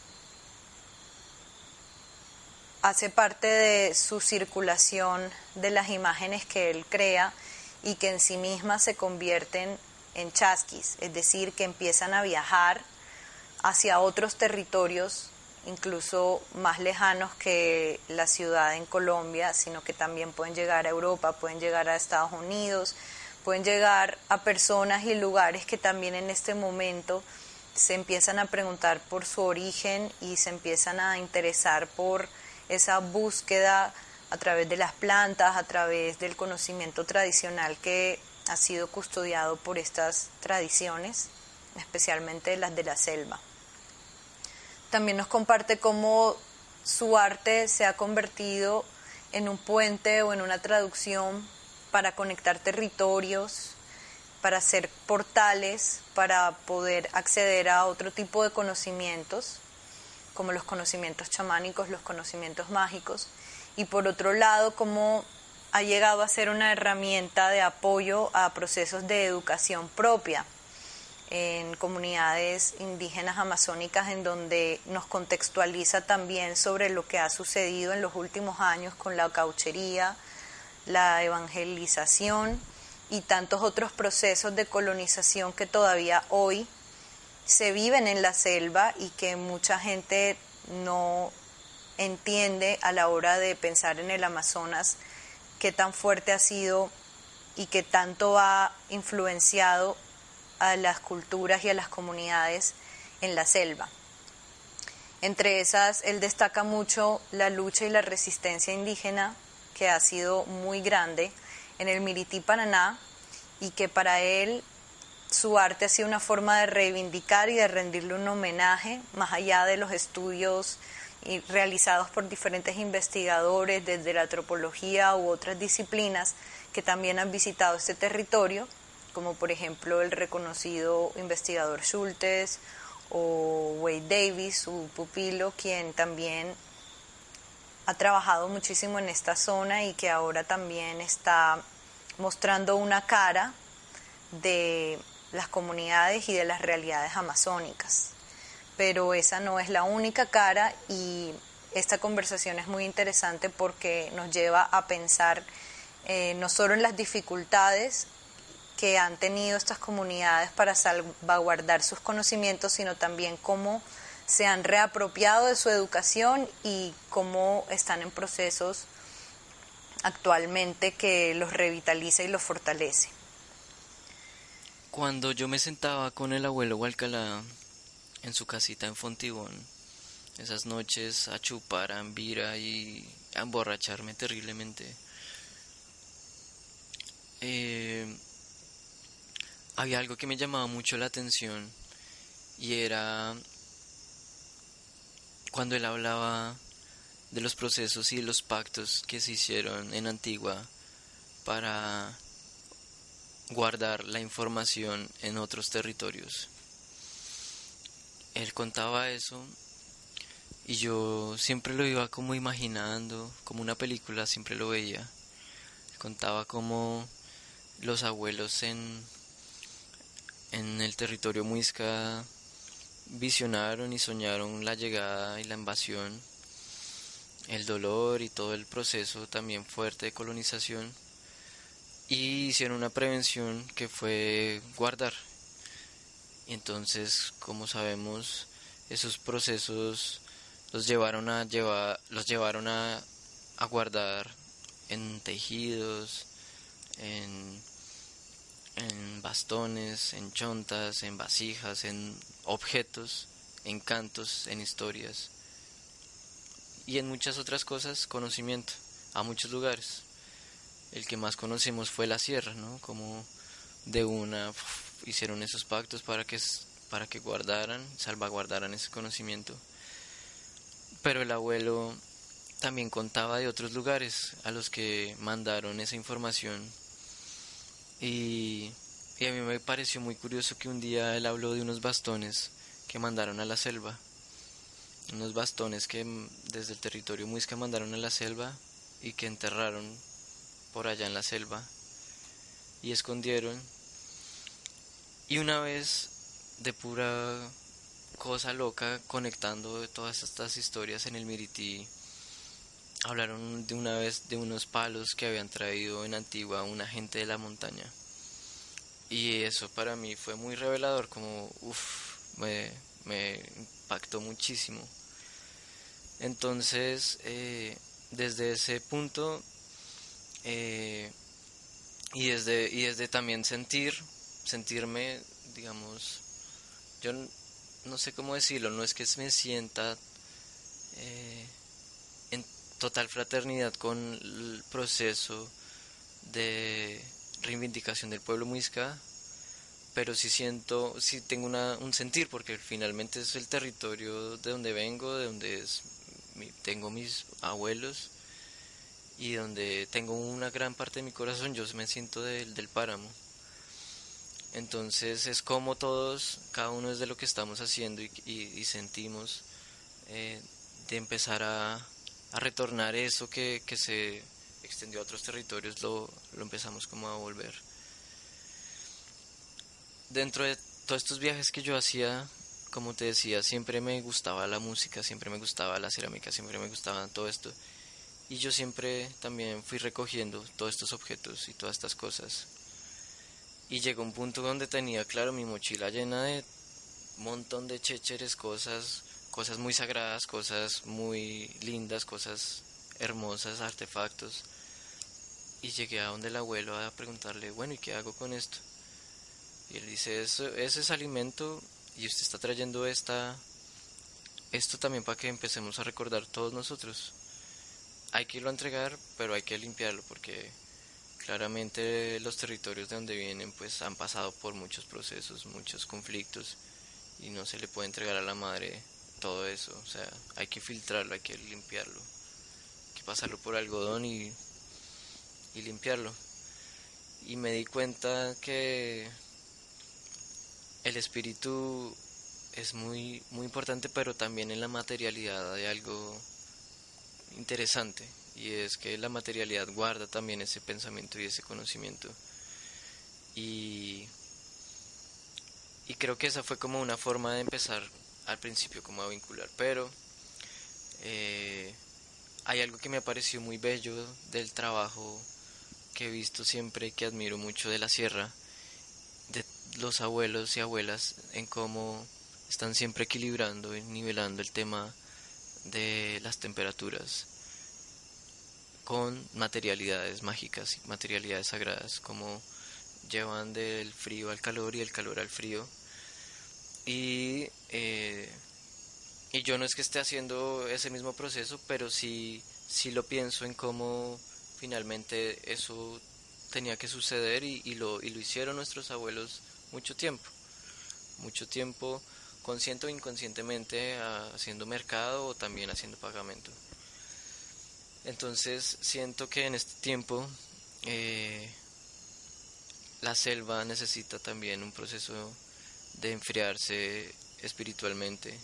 hace parte de su circulación de las imágenes que él crea y que en sí mismas se convierten en chasquis, es decir, que empiezan a viajar hacia otros territorios, incluso más lejanos que la ciudad en Colombia, sino que también pueden llegar a Europa, pueden llegar a Estados Unidos, pueden llegar a personas y lugares que también en este momento se empiezan a preguntar por su origen y se empiezan a interesar por esa búsqueda a través de las plantas, a través del conocimiento tradicional que ha sido custodiado por estas tradiciones, especialmente las de la selva. También nos comparte cómo su arte se ha convertido en un puente o en una traducción para conectar territorios, para hacer portales, para poder acceder a otro tipo de conocimientos como los conocimientos chamánicos, los conocimientos mágicos, y por otro lado, como ha llegado a ser una herramienta de apoyo a procesos de educación propia en comunidades indígenas amazónicas en donde nos contextualiza también sobre lo que ha sucedido en los últimos años con la cauchería, la evangelización y tantos otros procesos de colonización que todavía hoy se viven en la selva y que mucha gente no entiende a la hora de pensar en el Amazonas qué tan fuerte ha sido y qué tanto ha influenciado a las culturas y a las comunidades en la selva. Entre esas, él destaca mucho la lucha y la resistencia indígena, que ha sido muy grande en el Mirití Paraná, y que para él su arte ha sido una forma de reivindicar y de rendirle un homenaje, más allá de los estudios realizados por diferentes investigadores desde la antropología u otras disciplinas que también han visitado este territorio, como por ejemplo el reconocido investigador Schultes o Wade Davis, su pupilo, quien también ha trabajado muchísimo en esta zona y que ahora también está mostrando una cara de las comunidades y de las realidades amazónicas. Pero esa no es la única cara y esta conversación es muy interesante porque nos lleva a pensar eh, no solo en las dificultades que han tenido estas comunidades para salvaguardar sus conocimientos, sino también cómo se han reapropiado de su educación y cómo están en procesos actualmente que los revitaliza y los fortalece. Cuando yo me sentaba con el abuelo Hualcalá en su casita en Fontibón, esas noches a chupar a ambira y a emborracharme terriblemente, eh, había algo que me llamaba mucho la atención y era cuando él hablaba de los procesos y los pactos que se hicieron en Antigua para guardar la información en otros territorios. Él contaba eso y yo siempre lo iba como imaginando, como una película, siempre lo veía. Contaba como los abuelos en, en el territorio muisca visionaron y soñaron la llegada y la invasión, el dolor y todo el proceso también fuerte de colonización y hicieron una prevención que fue guardar. Y entonces, como sabemos, esos procesos los llevaron a llevar, los llevaron a, a guardar en tejidos, en, en bastones, en chontas, en vasijas, en objetos, en cantos, en historias y en muchas otras cosas conocimiento a muchos lugares el que más conocemos fue la sierra, ¿no? Como de una hicieron esos pactos para que, para que guardaran, salvaguardaran ese conocimiento. Pero el abuelo también contaba de otros lugares a los que mandaron esa información. Y, a mí me pareció muy curioso que un día él habló de unos bastones que mandaron a la selva. Unos bastones que desde el territorio muisca mandaron a la selva y que enterraron por allá en la selva y escondieron. Y una vez, de pura cosa loca, conectando todas estas historias en el Mirití, hablaron de una vez de unos palos que habían traído en Antigua una gente de la montaña. Y eso para mí fue muy revelador, como, uff, me, impactó muchísimo. Entonces, eh, desde ese punto, eh, y, desde, y desde también sentir, sentirme, digamos, yo no sé cómo decirlo, no es que me sienta eh, total fraternidad con el proceso de reivindicación del pueblo muisca, pero sí siento, sí tengo una, un sentir, porque finalmente es el territorio de donde vengo, de donde es, tengo mis abuelos y donde tengo una gran parte de mi corazón, yo me siento del, del páramo. Entonces es como todos, cada uno es de lo que estamos haciendo y, sentimos eh, de empezar a, a retornar eso que, que, se extendió a otros territorios, lo, lo empezamos como a volver. Dentro de todos estos viajes que yo hacía, como te decía, siempre me gustaba la música, siempre me gustaba la cerámica, siempre me gustaba todo esto. Y yo siempre también fui recogiendo todos estos objetos y todas estas cosas y llegó un punto donde tenía, claro, mi mochila llena de un montón de chécheres, cosas, cosas muy sagradas, cosas muy lindas, cosas hermosas, artefactos. Y llegué a donde el abuelo a preguntarle, bueno, ¿y qué hago con esto? Y él dice, eso, es alimento y usted está trayendo esta, esto también para que empecemos a recordar todos nosotros. Hay que irlo a entregar, pero hay que limpiarlo porque Claramente los territorios de donde vienen pues han pasado por muchos procesos, muchos conflictos y no se le puede entregar a la madre todo eso, o sea, hay que filtrarlo, hay que limpiarlo, hay que pasarlo por algodón y, y limpiarlo. Y me di cuenta que el espíritu es muy, muy importante, pero también en la materialidad hay algo interesante y es que la materialidad guarda también ese pensamiento y ese conocimiento. Y, y creo que esa fue como una forma de empezar al principio como a vincular, pero eh, hay algo que me ha parecido muy bello del trabajo que he visto siempre que admiro mucho de la sierra, de los abuelos y abuelas, en cómo están siempre equilibrando y nivelando el tema de las temperaturas con materialidades mágicas materialidades sagradas, como llevan del frío al calor y el calor al frío. Y, eh, y yo no es que esté haciendo ese mismo proceso, pero sí, sí lo pienso en cómo finalmente eso tenía que suceder y, y, lo, y lo hicieron nuestros abuelos mucho tiempo, mucho tiempo consciente o inconscientemente haciendo mercado o también haciendo pagamento. Entonces siento que en este tiempo eh, la selva necesita también un proceso de enfriarse espiritualmente,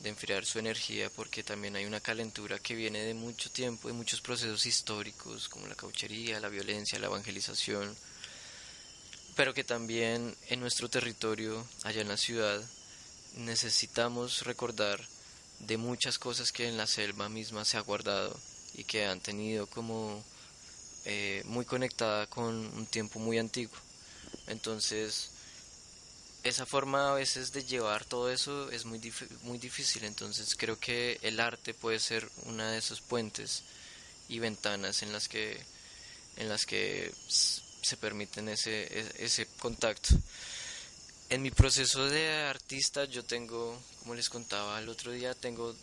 de enfriar su energía, porque también hay una calentura que viene de mucho tiempo, de muchos procesos históricos, como la cauchería, la violencia, la evangelización, pero que también en nuestro territorio, allá en la ciudad, necesitamos recordar de muchas cosas que en la selva misma se ha guardado y que han tenido como eh, muy conectada con un tiempo muy antiguo. Entonces, esa forma a veces de llevar todo eso es muy, muy difícil, entonces creo que el arte puede ser una de esos puentes y ventanas en las que, en las que se permiten ese, e, ese contacto. En mi proceso de artista yo tengo, como les contaba el otro día, tengo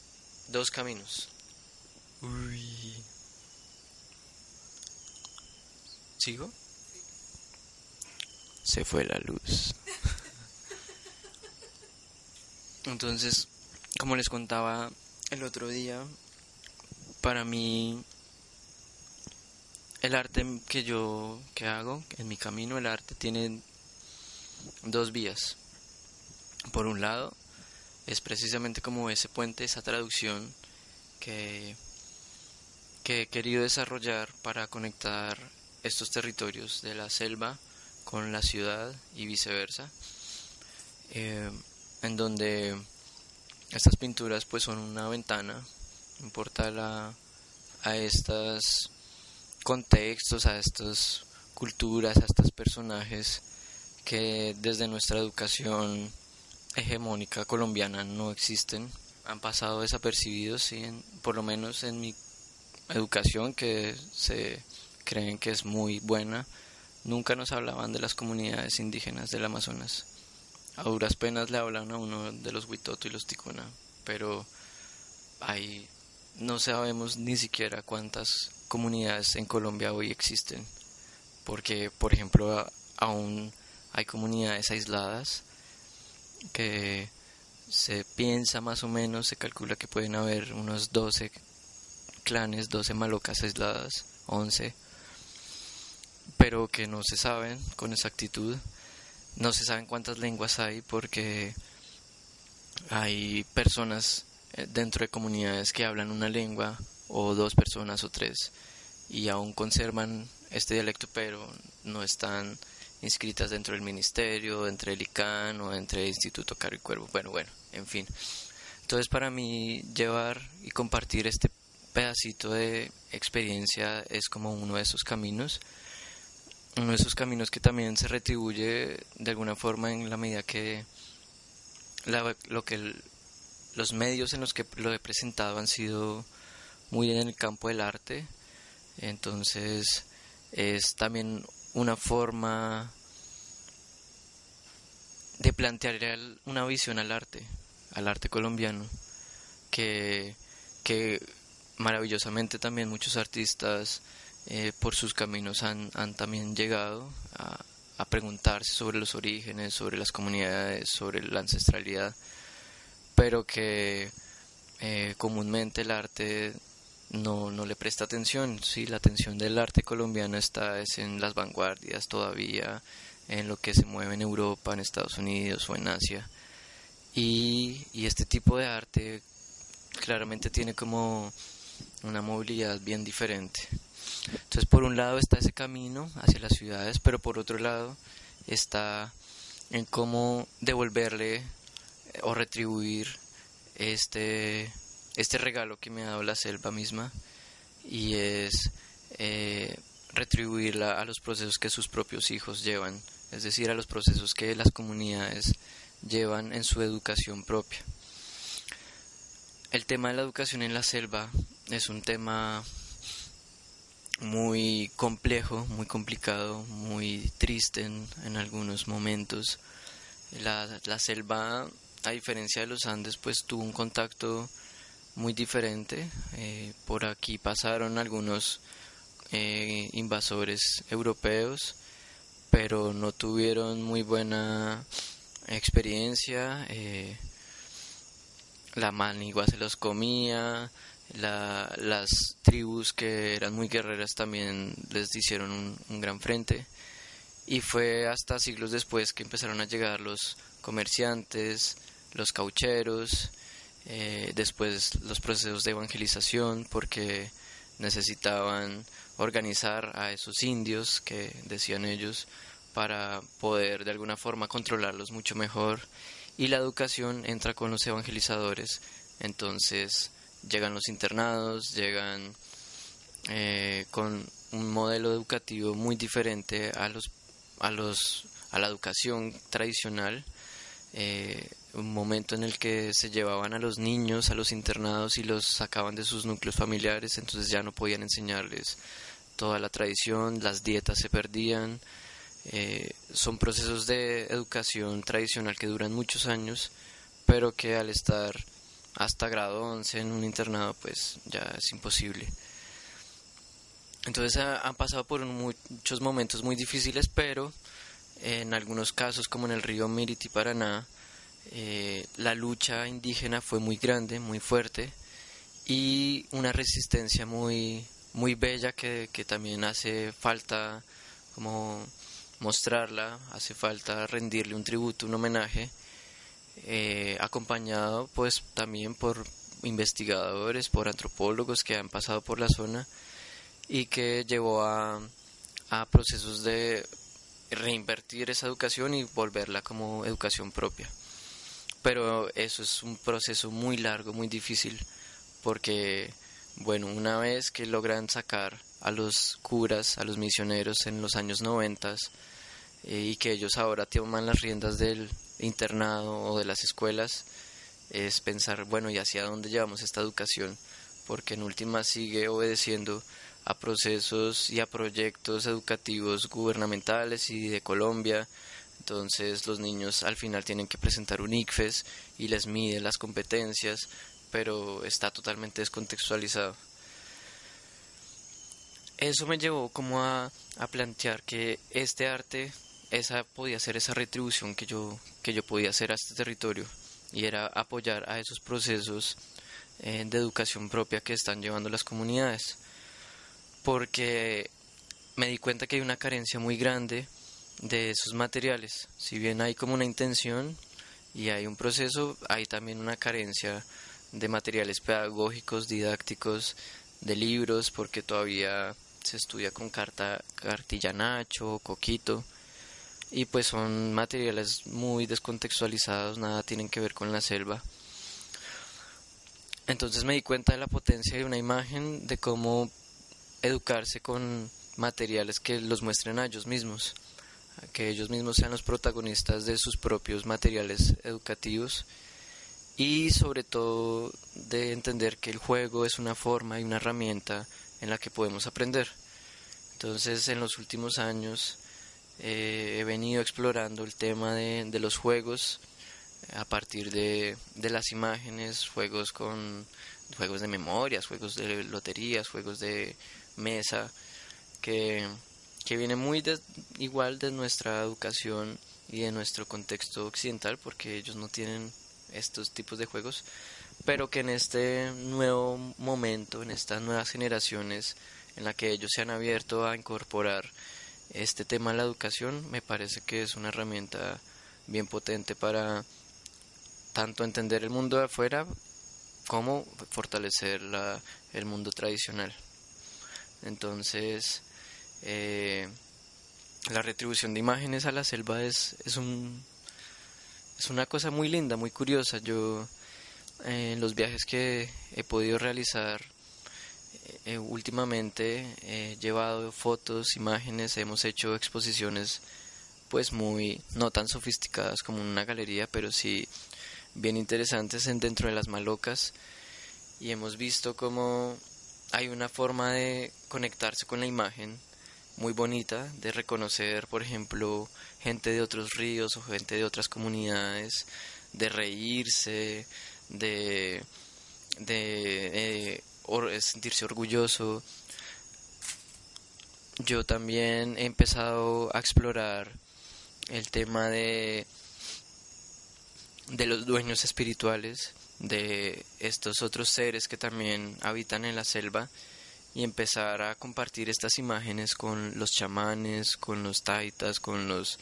dos caminos. Uy. ¿Sigo? Se fue la luz. Entonces, como les contaba el otro día, para mí el arte que yo que hago en mi camino el arte tiene dos vías. Por un lado, es precisamente como ese puente, esa traducción que que he querido desarrollar para conectar estos territorios de la selva con la ciudad y viceversa, eh, en donde estas pinturas pues son una ventana, no importa la, a estos contextos, a estas culturas, a estos personajes que desde nuestra educación hegemónica colombiana no existen, han pasado desapercibidos, y por lo menos en mi educación que se creen que es muy buena, nunca nos hablaban de las comunidades indígenas del Amazonas. A duras penas le hablan a uno de los Huitoto y los Ticuna, pero ahí no sabemos ni siquiera cuántas comunidades en Colombia hoy existen, porque por ejemplo aún hay comunidades aisladas que se piensa más o menos, se calcula que pueden haber unos 12 clanes, 12 malocas aisladas, 11, pero que no se saben con exactitud, no se saben cuántas lenguas hay porque hay personas eh, dentro de comunidades que hablan una lengua o dos personas o tres y aún conservan este dialecto pero no están inscritas dentro del ministerio, entre el ICANN o entre el Instituto Caro y Cuervo. Bueno, bueno, en fin. Entonces para mí llevar y compartir este pedacito de experiencia es como uno de esos caminos, uno de esos caminos que también se retribuye de alguna forma en la medida que lo que los medios en los que lo he presentado han sido muy en el campo del arte, entonces es también una forma de plantear una visión al arte, al arte colombiano, que, que maravillosamente también muchos artistas eh, por sus caminos han, han también llegado a, a, preguntarse sobre los orígenes, sobre las comunidades, sobre la ancestralidad, pero que eh, comúnmente el arte no, no le presta atención. Sí, la atención del arte colombiano está es en las vanguardias todavía, en lo que se mueve en Europa, en Estados Unidos o en Asia. Y, y este tipo de arte claramente tiene como una movilidad bien diferente. Entonces, por un lado está ese camino hacia las ciudades, pero por otro lado está en cómo devolverle eh, o retribuir este este regalo que me ha dado la selva misma y es eh, retribuirla a los procesos que sus propios hijos llevan, es decir, a los procesos que las comunidades llevan en su educación propia. El tema de la educación en la selva es un tema muy complejo, muy complicado, muy triste en, en algunos momentos. La, la selva, a diferencia de los Andes, pues tuvo un contacto muy diferente. Eh, por aquí pasaron algunos eh, invasores europeos, pero no tuvieron muy buena experiencia. Eh, la manigua se los comía, las tribus que eran muy guerreras también les hicieron un, gran frente. Y fue hasta siglos después que empezaron a llegar los comerciantes, los caucheros, eh, después los procesos de evangelización porque necesitaban organizar a esos indios que decían ellos para poder de alguna forma controlarlos mucho mejor y la educación entra con los evangelizadores entonces llegan los internados llegan eh, con un modelo educativo muy diferente a los a los a la educación tradicional eh, un momento en el que se llevaban a los niños a los internados y los sacaban de sus núcleos familiares, entonces ya no podían enseñarles toda la tradición, las dietas se perdían, eh, son procesos de educación tradicional que duran muchos años, pero que al estar hasta grado 11 en un internado pues ya es imposible. Entonces han pasado por muchos momentos muy difíciles, pero en algunos casos como en el río Miriti Paraná, eh, la lucha indígena fue muy grande, muy fuerte y una resistencia muy, muy bella que, también hace falta como mostrarla, hace falta rendirle un tributo, un homenaje, eh, acompañado pues también por investigadores, por antropólogos que han pasado por la zona y que llevó a, a procesos de reinvertir esa educación y volverla como educación propia. Pero eso es un proceso muy largo, muy difícil, porque Bueno, una vez que logran sacar a los curas, a los misioneros en los años noventas eh, y que ellos ahora toman las riendas del internado o de las escuelas, es pensar, bueno, ¿y hacia dónde llevamos esta educación? Porque en última sigue obedeciendo a procesos y a proyectos educativos gubernamentales y de Colombia. Entonces los niños al final tienen que presentar un ICFES y les mide las competencias, pero está totalmente descontextualizado. Eso me llevó como a, a plantear que este arte, esa podía ser esa retribución que yo, que yo podía hacer a este territorio y era apoyar a esos procesos eh, de educación propia que están llevando las comunidades. Porque me di cuenta que hay una carencia muy grande de esos materiales. Si bien hay como una intención y hay un proceso, hay también una carencia de materiales pedagógicos, didácticos, de libros, porque todavía se estudia con carta, cartillanacho, coquito, y pues son materiales muy descontextualizados, nada tienen que ver con la selva. Entonces me di cuenta de la potencia de una imagen, de cómo educarse con materiales que los muestren a ellos mismos, que ellos mismos sean los protagonistas de sus propios materiales educativos y sobre todo de entender que el juego es una forma y una herramienta en la que podemos aprender. Entonces en los últimos años eh, he venido explorando el tema de, de los juegos eh, a partir de, de, las imágenes, juegos con juegos de memorias, juegos de loterías, juegos de mesa, que, viene muy igual de nuestra educación y de nuestro contexto occidental, porque ellos no tienen estos tipos de juegos, pero que en este nuevo momento, en estas nuevas generaciones, en la que ellos se han abierto a incorporar este tema de la educación me parece que es una herramienta bien potente para tanto entender el mundo de afuera como fortalecer la, el mundo tradicional. Entonces, eh, la retribución de imágenes a la selva es, es, un, es una cosa muy linda, muy curiosa. Yo, en los viajes que he podido realizar eh, últimamente he llevado fotos, imágenes, hemos hecho exposiciones pues muy no tan sofisticadas como una galería, pero sí bien interesantes en dentro de las malocas. Y hemos visto como hay una forma de conectarse con la imagen muy bonita, de reconocer, por ejemplo, gente de otros ríos o gente de otras comunidades, de reírse, de, de eh, sentirse orgulloso. Yo también he empezado a explorar el tema de, de los dueños espirituales, de estos otros seres que también habitan en la selva y empezar a compartir estas imágenes con los chamanes, con los taitas, con los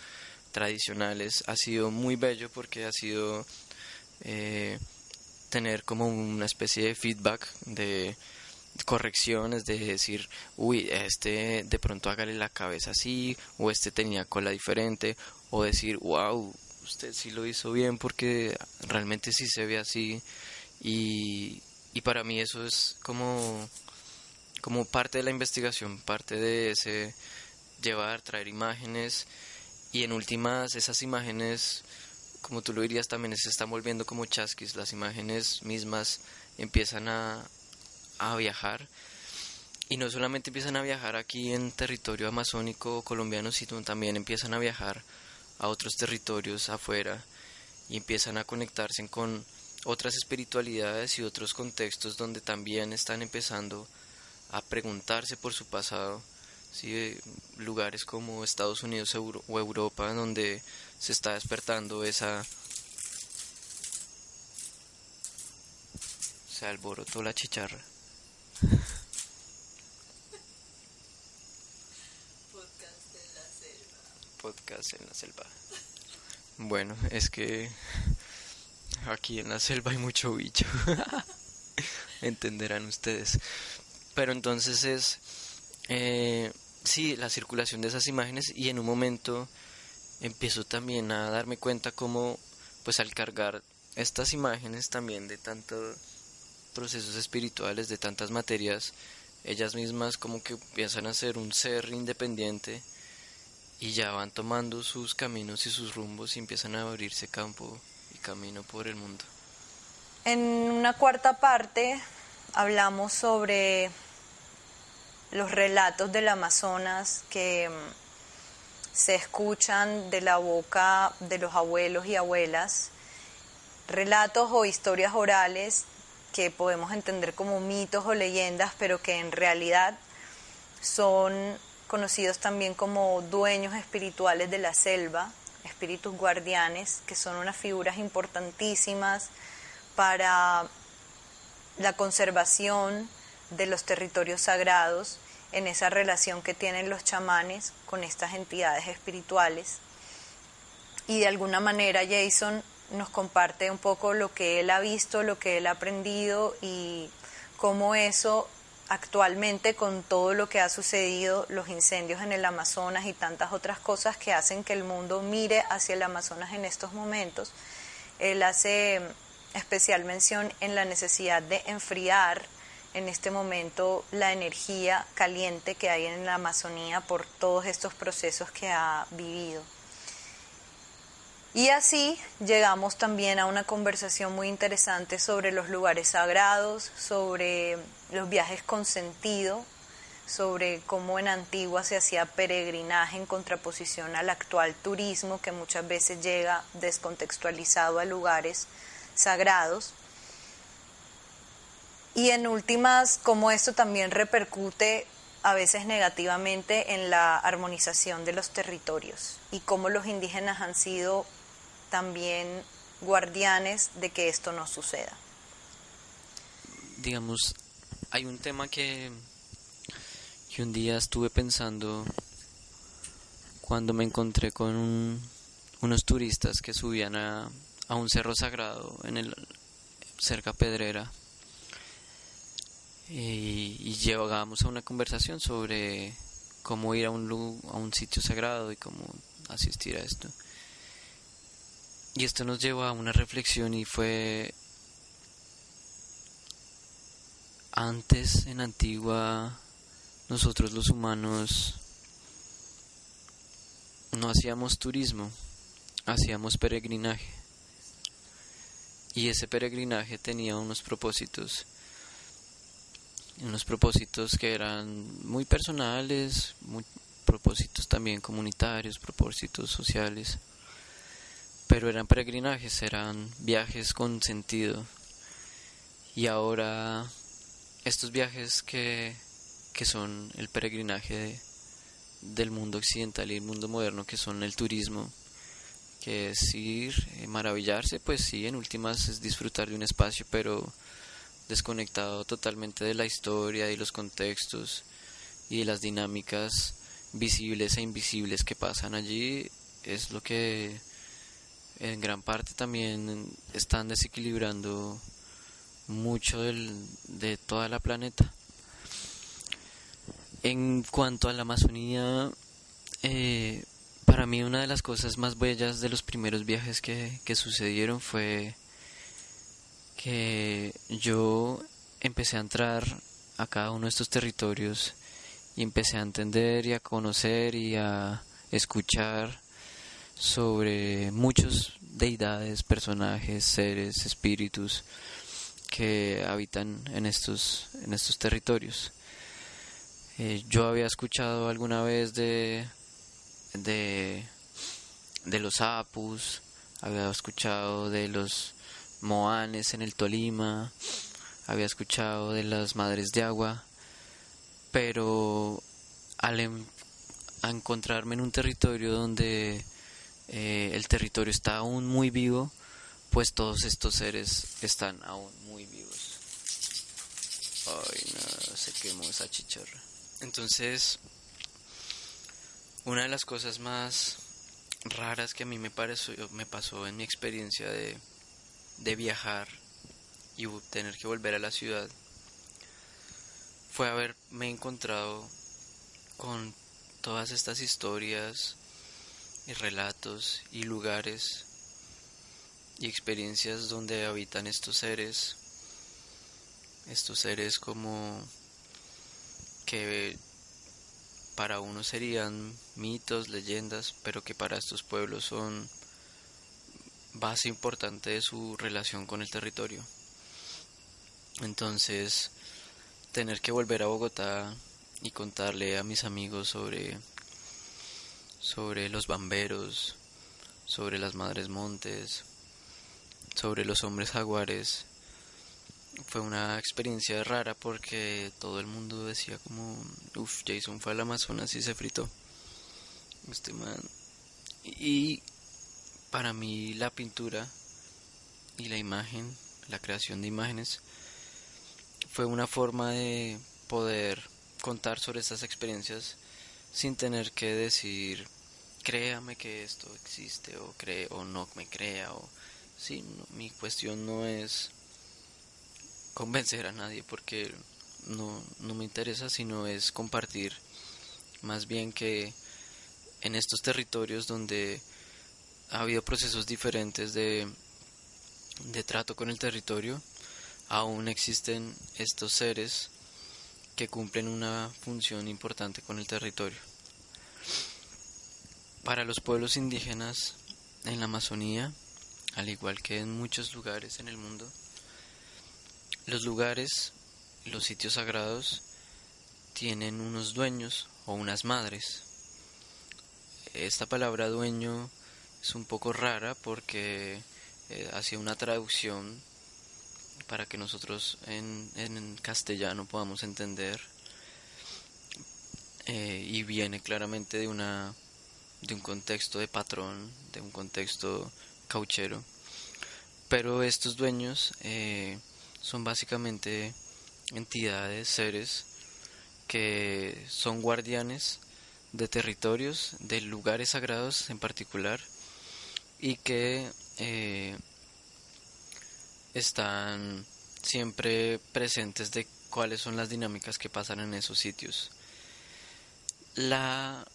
tradicionales. Ha sido muy bello porque ha sido eh, tener como una especie de feedback, de correcciones, de decir, uy, este de pronto hágale la cabeza así, o este tenía cola diferente, o decir, wow, usted sí lo hizo bien porque realmente sí se ve así. Y, y para mí eso es como, como parte de la investigación, parte de ese llevar, traer imágenes y en últimas esas imágenes como tú lo dirías, también se están volviendo como chasquis, las imágenes mismas empiezan a, a viajar y no solamente empiezan a viajar aquí en territorio amazónico colombiano, sino también empiezan a viajar a otros territorios afuera y empiezan a conectarse con otras espiritualidades y otros contextos donde también están empezando a preguntarse por su pasado. ¿Sí? Lugares como Estados Unidos o Europa donde se está despertando esa... Se alborotó la chicharra. Podcast en la selva. Podcast en la selva. Bueno, es que aquí en la selva hay mucho bicho. Entenderán ustedes. Pero entonces es... Eh, sí, la circulación de esas imágenes y en un momento empiezo también a darme cuenta cómo, pues al cargar estas imágenes también de tanto procesos espirituales, de tantas materias, ellas mismas como que empiezan a ser un ser independiente y ya van tomando sus caminos y sus rumbos y empiezan a abrirse campo y camino por el mundo. En una cuarta parte hablamos sobre los relatos del Amazonas que mm, se escuchan de la boca de los abuelos y abuelas, relatos o historias orales que podemos entender como mitos o leyendas, pero que en realidad son conocidos también como dueños espirituales de la selva, espíritus guardianes, que son unas figuras importantísimas para la conservación de los territorios sagrados en esa relación que tienen los chamanes con estas entidades espirituales. Y de alguna manera Jason nos comparte un poco lo que él ha visto, lo que él ha aprendido y cómo eso actualmente con todo lo que ha sucedido, los incendios en el Amazonas y tantas otras cosas que hacen que el mundo mire hacia el Amazonas en estos momentos, él hace especial mención en la necesidad de enfriar en este momento la energía caliente que hay en la Amazonía por todos estos procesos que ha vivido. Y así llegamos también a una conversación muy interesante sobre los lugares sagrados, sobre los viajes con sentido, sobre cómo en Antigua se hacía peregrinaje en contraposición al actual turismo que muchas veces llega descontextualizado a lugares sagrados. Y en últimas, cómo esto también repercute a veces negativamente en la armonización de los territorios y cómo los indígenas han sido también guardianes de que esto no suceda. Digamos, hay un tema que, que un día estuve pensando cuando me encontré con unos turistas que subían a, a, un cerro sagrado en el cerca Pedrera y, y llegábamos a una conversación sobre cómo ir a un, a un sitio sagrado y cómo asistir a esto. Y esto nos llevó a una reflexión y fue antes en Antigua nosotros los humanos no hacíamos turismo, hacíamos peregrinaje. Y ese peregrinaje tenía unos propósitos, unos propósitos que eran muy personales, muy, propósitos también comunitarios, propósitos sociales pero eran peregrinajes, eran viajes con sentido. Y ahora estos viajes que, que son el peregrinaje del mundo occidental y el mundo moderno, que son el turismo, que es ir, eh, maravillarse, pues sí, en últimas es disfrutar de un espacio, pero desconectado totalmente de la historia y los contextos y de las dinámicas visibles e invisibles que pasan allí, es lo que en gran parte también están desequilibrando mucho del, de toda la planeta. En cuanto a la Amazonía, eh, para mí una de las cosas más bellas de los primeros viajes que, que sucedieron fue que yo empecé a entrar a cada uno de estos territorios y empecé a entender y a conocer y a escuchar sobre muchos deidades, personajes, seres, espíritus que habitan en estos, en estos territorios. Eh, yo había escuchado alguna vez de, de, de los apus, había escuchado de los moanes en el Tolima, había escuchado de las madres de agua, pero al em, encontrarme en un territorio donde eh, el territorio está aún muy vivo, pues todos estos seres están aún muy vivos. Ay, no, se quemó esa chicharra. Entonces, una de las cosas más raras que a mí me, pareció, me pasó en mi experiencia de, de viajar y tener que volver a la ciudad fue haberme encontrado con todas estas historias y relatos y lugares y experiencias donde habitan estos seres. Estos seres como que para uno serían mitos, leyendas, pero que para estos pueblos son base importante de su relación con el territorio. Entonces, tener que volver a Bogotá y contarle a mis amigos sobre sobre los bamberos, sobre las madres montes, sobre los hombres jaguares. Fue una experiencia rara porque todo el mundo decía como, uff, Jason fue al Amazonas y se fritó. Este man. Y para mí la pintura y la imagen, la creación de imágenes, fue una forma de poder contar sobre estas experiencias sin tener que decir créame que esto existe o cree o no me crea o sí mi cuestión no es convencer a nadie porque no, no me interesa sino es compartir más bien que en estos territorios donde ha habido procesos diferentes de, de trato con el territorio aún existen estos seres que cumplen una función importante con el territorio. Para los pueblos indígenas en la Amazonía, al igual que en muchos lugares en el mundo, los lugares, los sitios sagrados, tienen unos dueños o unas madres. Esta palabra dueño es un poco rara porque eh, hacía una traducción para que nosotros en, en castellano podamos entender eh, y viene claramente de una de un contexto de patrón, de un contexto cauchero. Pero estos dueños eh, son básicamente entidades, seres que son guardianes de territorios, de lugares sagrados en particular, y que eh, están siempre presentes de cuáles son las dinámicas que pasan en esos sitios. La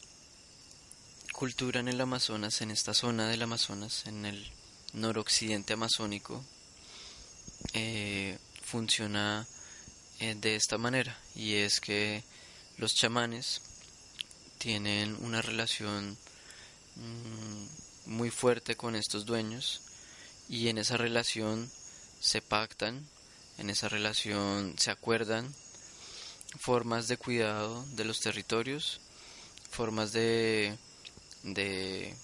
cultura en el Amazonas, en esta zona del Amazonas, en el noroccidente amazónico, eh, funciona eh, de esta manera y es que los chamanes tienen una relación mm, muy fuerte con estos dueños y en esa relación se pactan, en esa relación se acuerdan formas de cuidado de los territorios, formas de de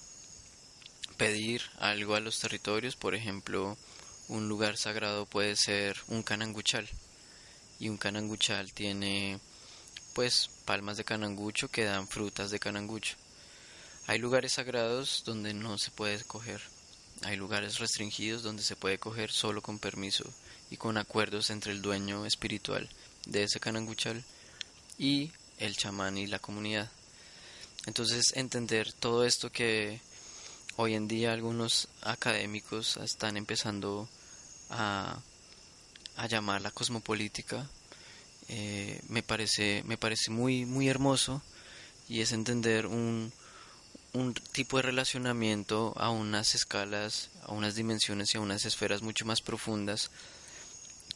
pedir algo a los territorios, por ejemplo, un lugar sagrado puede ser un cananguchal y un cananguchal tiene pues palmas de canangucho que dan frutas de canangucho. Hay lugares sagrados donde no se puede coger, hay lugares restringidos donde se puede coger solo con permiso y con acuerdos entre el dueño espiritual de ese cananguchal y el chamán y la comunidad. Entonces entender todo esto que hoy en día algunos académicos están empezando a, a llamar la cosmopolítica eh, me parece me parece muy muy hermoso y es entender un, un tipo de relacionamiento a unas escalas, a unas dimensiones y a unas esferas mucho más profundas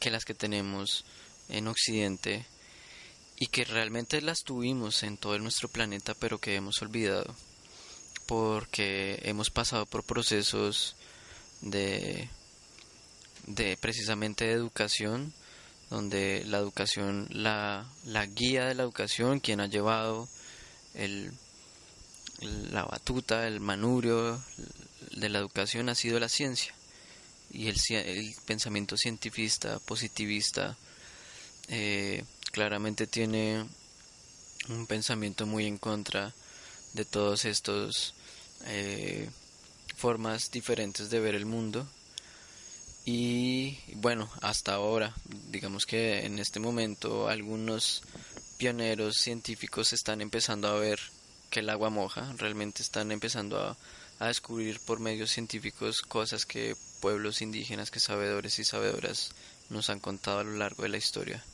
que las que tenemos en Occidente y que realmente las tuvimos en todo nuestro planeta pero que hemos olvidado porque hemos pasado por procesos de, de precisamente de educación donde la educación la, la guía de la educación quien ha llevado el, la batuta el manubrio de la educación ha sido la ciencia. Y el, pensamiento cientifista positivista eh, claramente tiene un pensamiento muy en contra de todos estos eh, formas diferentes de ver el mundo. Y bueno hasta ahora digamos que en este momento algunos pioneros científicos están empezando a ver que el agua moja realmente están empezando a, a descubrir por medios científicos cosas que pueblos indígenas que sabedores y sabedoras nos han contado a lo largo de la historia.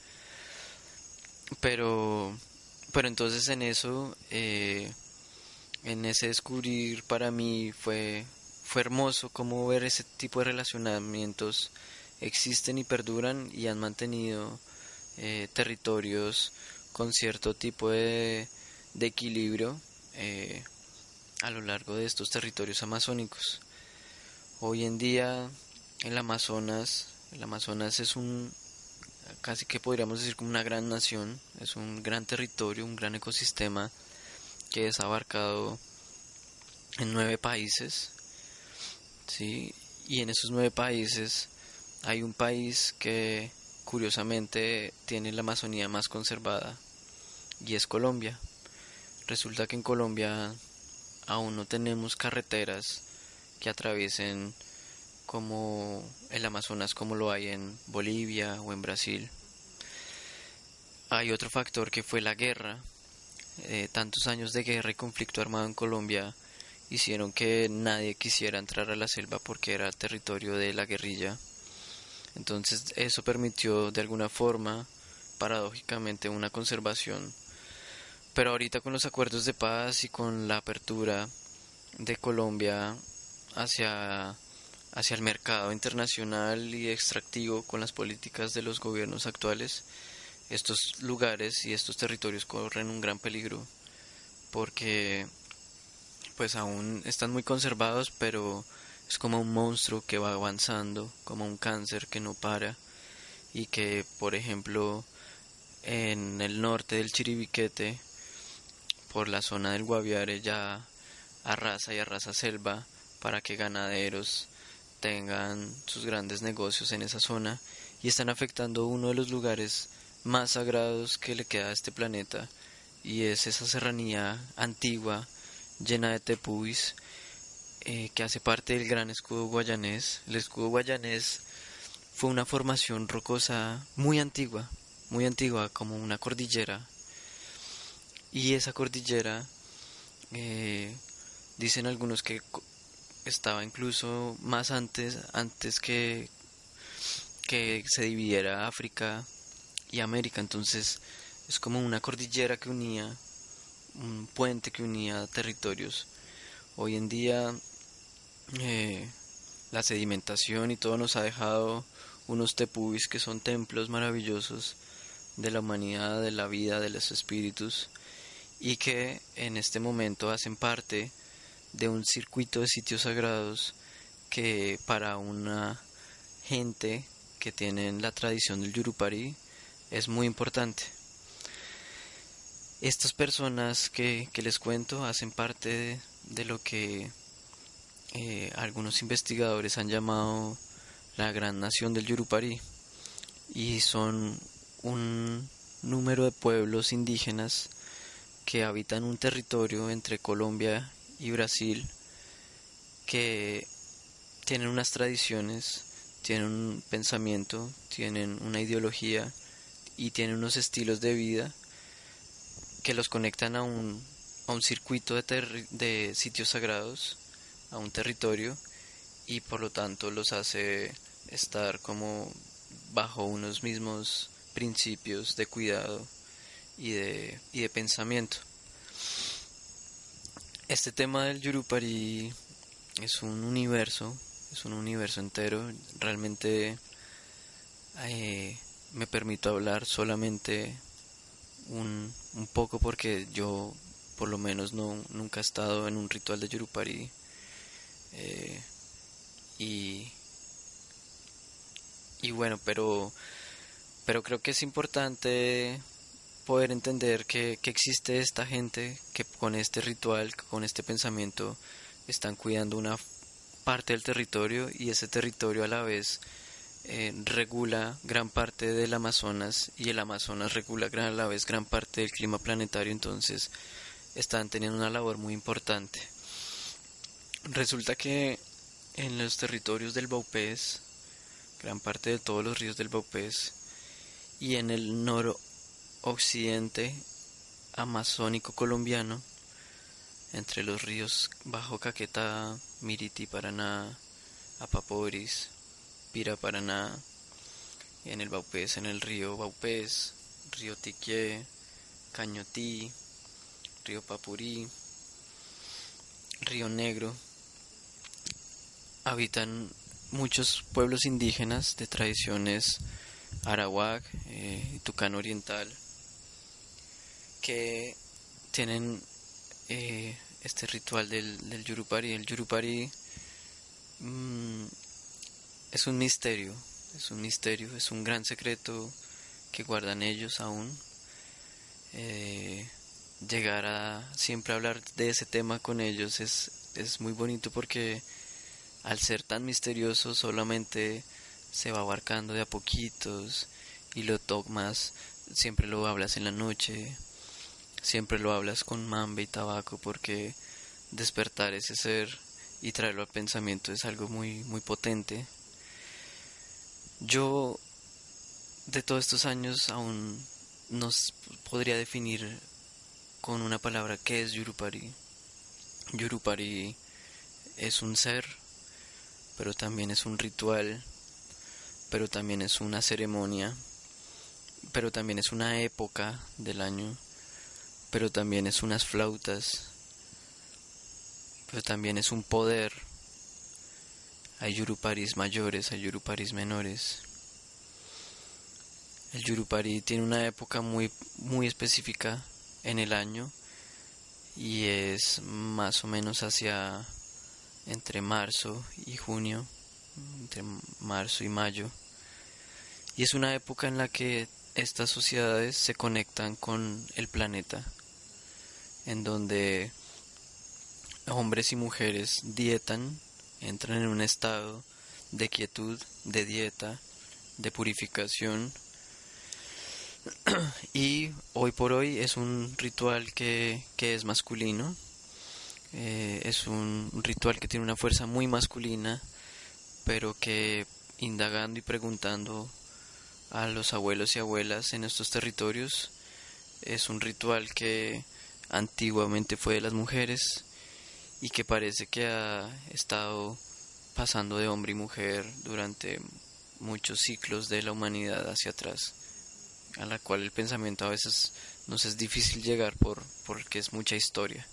Pero, pero entonces en eso, eh, en ese descubrir para mí fue, fue hermoso como ver ese tipo de relacionamientos existen y perduran y han mantenido eh, territorios con cierto tipo de, de equilibrio eh, a lo largo de estos territorios amazónicos. Hoy en día el Amazonas, el Amazonas es un casi que podríamos decir como una gran nación, es un gran territorio, un gran ecosistema que es abarcado en nueve países, ¿sí? y en esos nueve países hay un país que curiosamente tiene la Amazonía más conservada y es Colombia. Resulta que en Colombia aún no tenemos carreteras que atraviesen como el Amazonas como lo hay en Bolivia o en Brasil. Hay otro factor que fue la guerra. Eh, tantos años de guerra y conflicto armado en Colombia hicieron que nadie quisiera entrar a la selva porque era territorio de la guerrilla. Entonces eso permitió de alguna forma, paradójicamente, una conservación. Pero ahorita con los acuerdos de paz y con la apertura de Colombia hacia, hacia el mercado internacional y extractivo con las políticas de los gobiernos actuales, estos lugares y estos territorios corren un gran peligro porque pues aún están muy conservados, pero es como un monstruo que va avanzando, como un cáncer que no para y que, por ejemplo, en el norte del Chiribiquete, por la zona del Guaviare ya arrasa y arrasa selva para que ganaderos tengan sus grandes negocios en esa zona y están afectando uno de los lugares más sagrados que le queda a este planeta y es esa serranía antigua llena de tepuis eh, que hace parte del gran escudo guayanés. El escudo guayanés fue una formación rocosa muy antigua, muy antigua, como una cordillera. Y esa cordillera, eh, dicen algunos que estaba incluso más antes, antes que, que se dividiera África y América. Entonces es como una cordillera que unía un puente que unía territorios. Hoy en día eh, la sedimentación y todo nos ha dejado unos tepuis que son templos maravillosos de la humanidad, de la vida, de los espíritus y que en este momento hacen parte de un circuito de sitios sagrados que para una gente que tiene la tradición del Yurupari es muy importante. Estas personas que, les cuento hacen parte de, lo que eh, algunos investigadores han llamado la gran nación del Yurupari y son un número de pueblos indígenas que habitan un territorio entre Colombia y Brasil que tienen unas tradiciones, tienen un pensamiento, tienen una ideología y tienen unos estilos de vida que los conectan a un, a un circuito de, de sitios sagrados, a un territorio, y por lo tanto los hace estar como bajo unos mismos principios de cuidado y de, y de pensamiento. Este tema del Yurupari es un universo, es un universo entero. Realmente eh, me permito hablar solamente un, un poco porque yo por lo menos no nunca he estado en un ritual de Yurupari eh, y y bueno pero pero creo que es importante poder entender que, que existe esta gente que con este ritual con este pensamiento están cuidando una parte del territorio y ese territorio a la vez eh, regula gran parte del Amazonas y el Amazonas regula a la vez gran parte del clima planetario, entonces están teniendo una labor muy importante. Resulta que en los territorios del Baupés, gran parte de todos los ríos del Baupés, y en el noroccidente amazónico colombiano, entre los ríos Bajo Caquetá, Miriti, Paraná, Apaporis, Pira Paraná, en el Baupés, en el río Baupés, río Tiquié, Cañotí, río Papurí, río Negro, habitan muchos pueblos indígenas de tradiciones arawak eh, y tucano oriental que tienen eh, este ritual del, del Yurupari. El Yurupari mm, es un misterio, es un misterio, es un gran secreto que guardan ellos aún. Eh, llegar a siempre hablar de ese tema con ellos es, es muy bonito porque al ser tan misterioso solamente se va abarcando de a poquitos y lo tomas, siempre lo hablas en la noche, siempre lo hablas con mambe y tabaco porque despertar ese ser y traerlo al pensamiento es algo muy muy potente. Yo de todos estos años aún no podría definir con una palabra qué es Yurupari. Yurupari es un ser, pero también es un ritual, pero también es una ceremonia, pero también es una época del año pero también es unas flautas, pero también es un poder. Hay yuruparis mayores, hay yuruparis menores. El yurupari tiene una época muy, muy específica en el año y es más o menos hacia entre marzo y junio, entre marzo y mayo. Y es una época en la que estas sociedades se conectan con el planeta en donde hombres y mujeres dietan, entran en un estado de quietud, de dieta, de purificación. y hoy por hoy es un ritual que, es masculino, eh, es un ritual que tiene una fuerza muy masculina, pero que indagando y preguntando a los abuelos y abuelas en estos territorios, es un ritual que antiguamente fue de las mujeres y que parece que ha estado pasando de hombre y mujer durante muchos ciclos de la humanidad hacia atrás, a la cual el pensamiento a veces nos es difícil llegar por porque es mucha historia.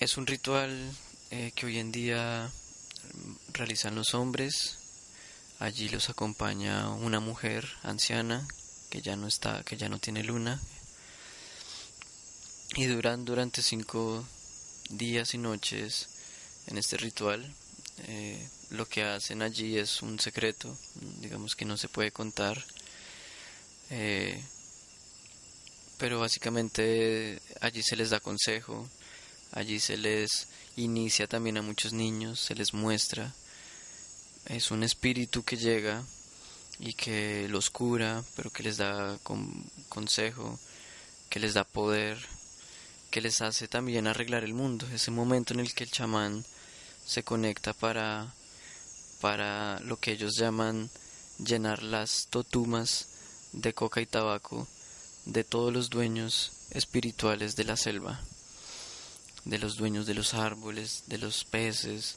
Es un ritual eh, que hoy en día realizan los hombres. Allí los acompaña una mujer anciana que ya no está, que ya no tiene luna, y duran durante cinco días y noches en este ritual. Eh, lo que hacen allí es un secreto, digamos que no se puede contar. Eh, pero básicamente allí se les da consejo, allí se les inicia también a muchos niños, se les muestra. Es un espíritu que llega y que los cura, pero que les da consejo, que les da poder, que les hace también arreglar el mundo, ese momento en el que el chamán se conecta para, para lo que ellos llaman llenar las totumas de coca y tabaco de todos los dueños espirituales de la selva, de los dueños de los árboles, de los peces,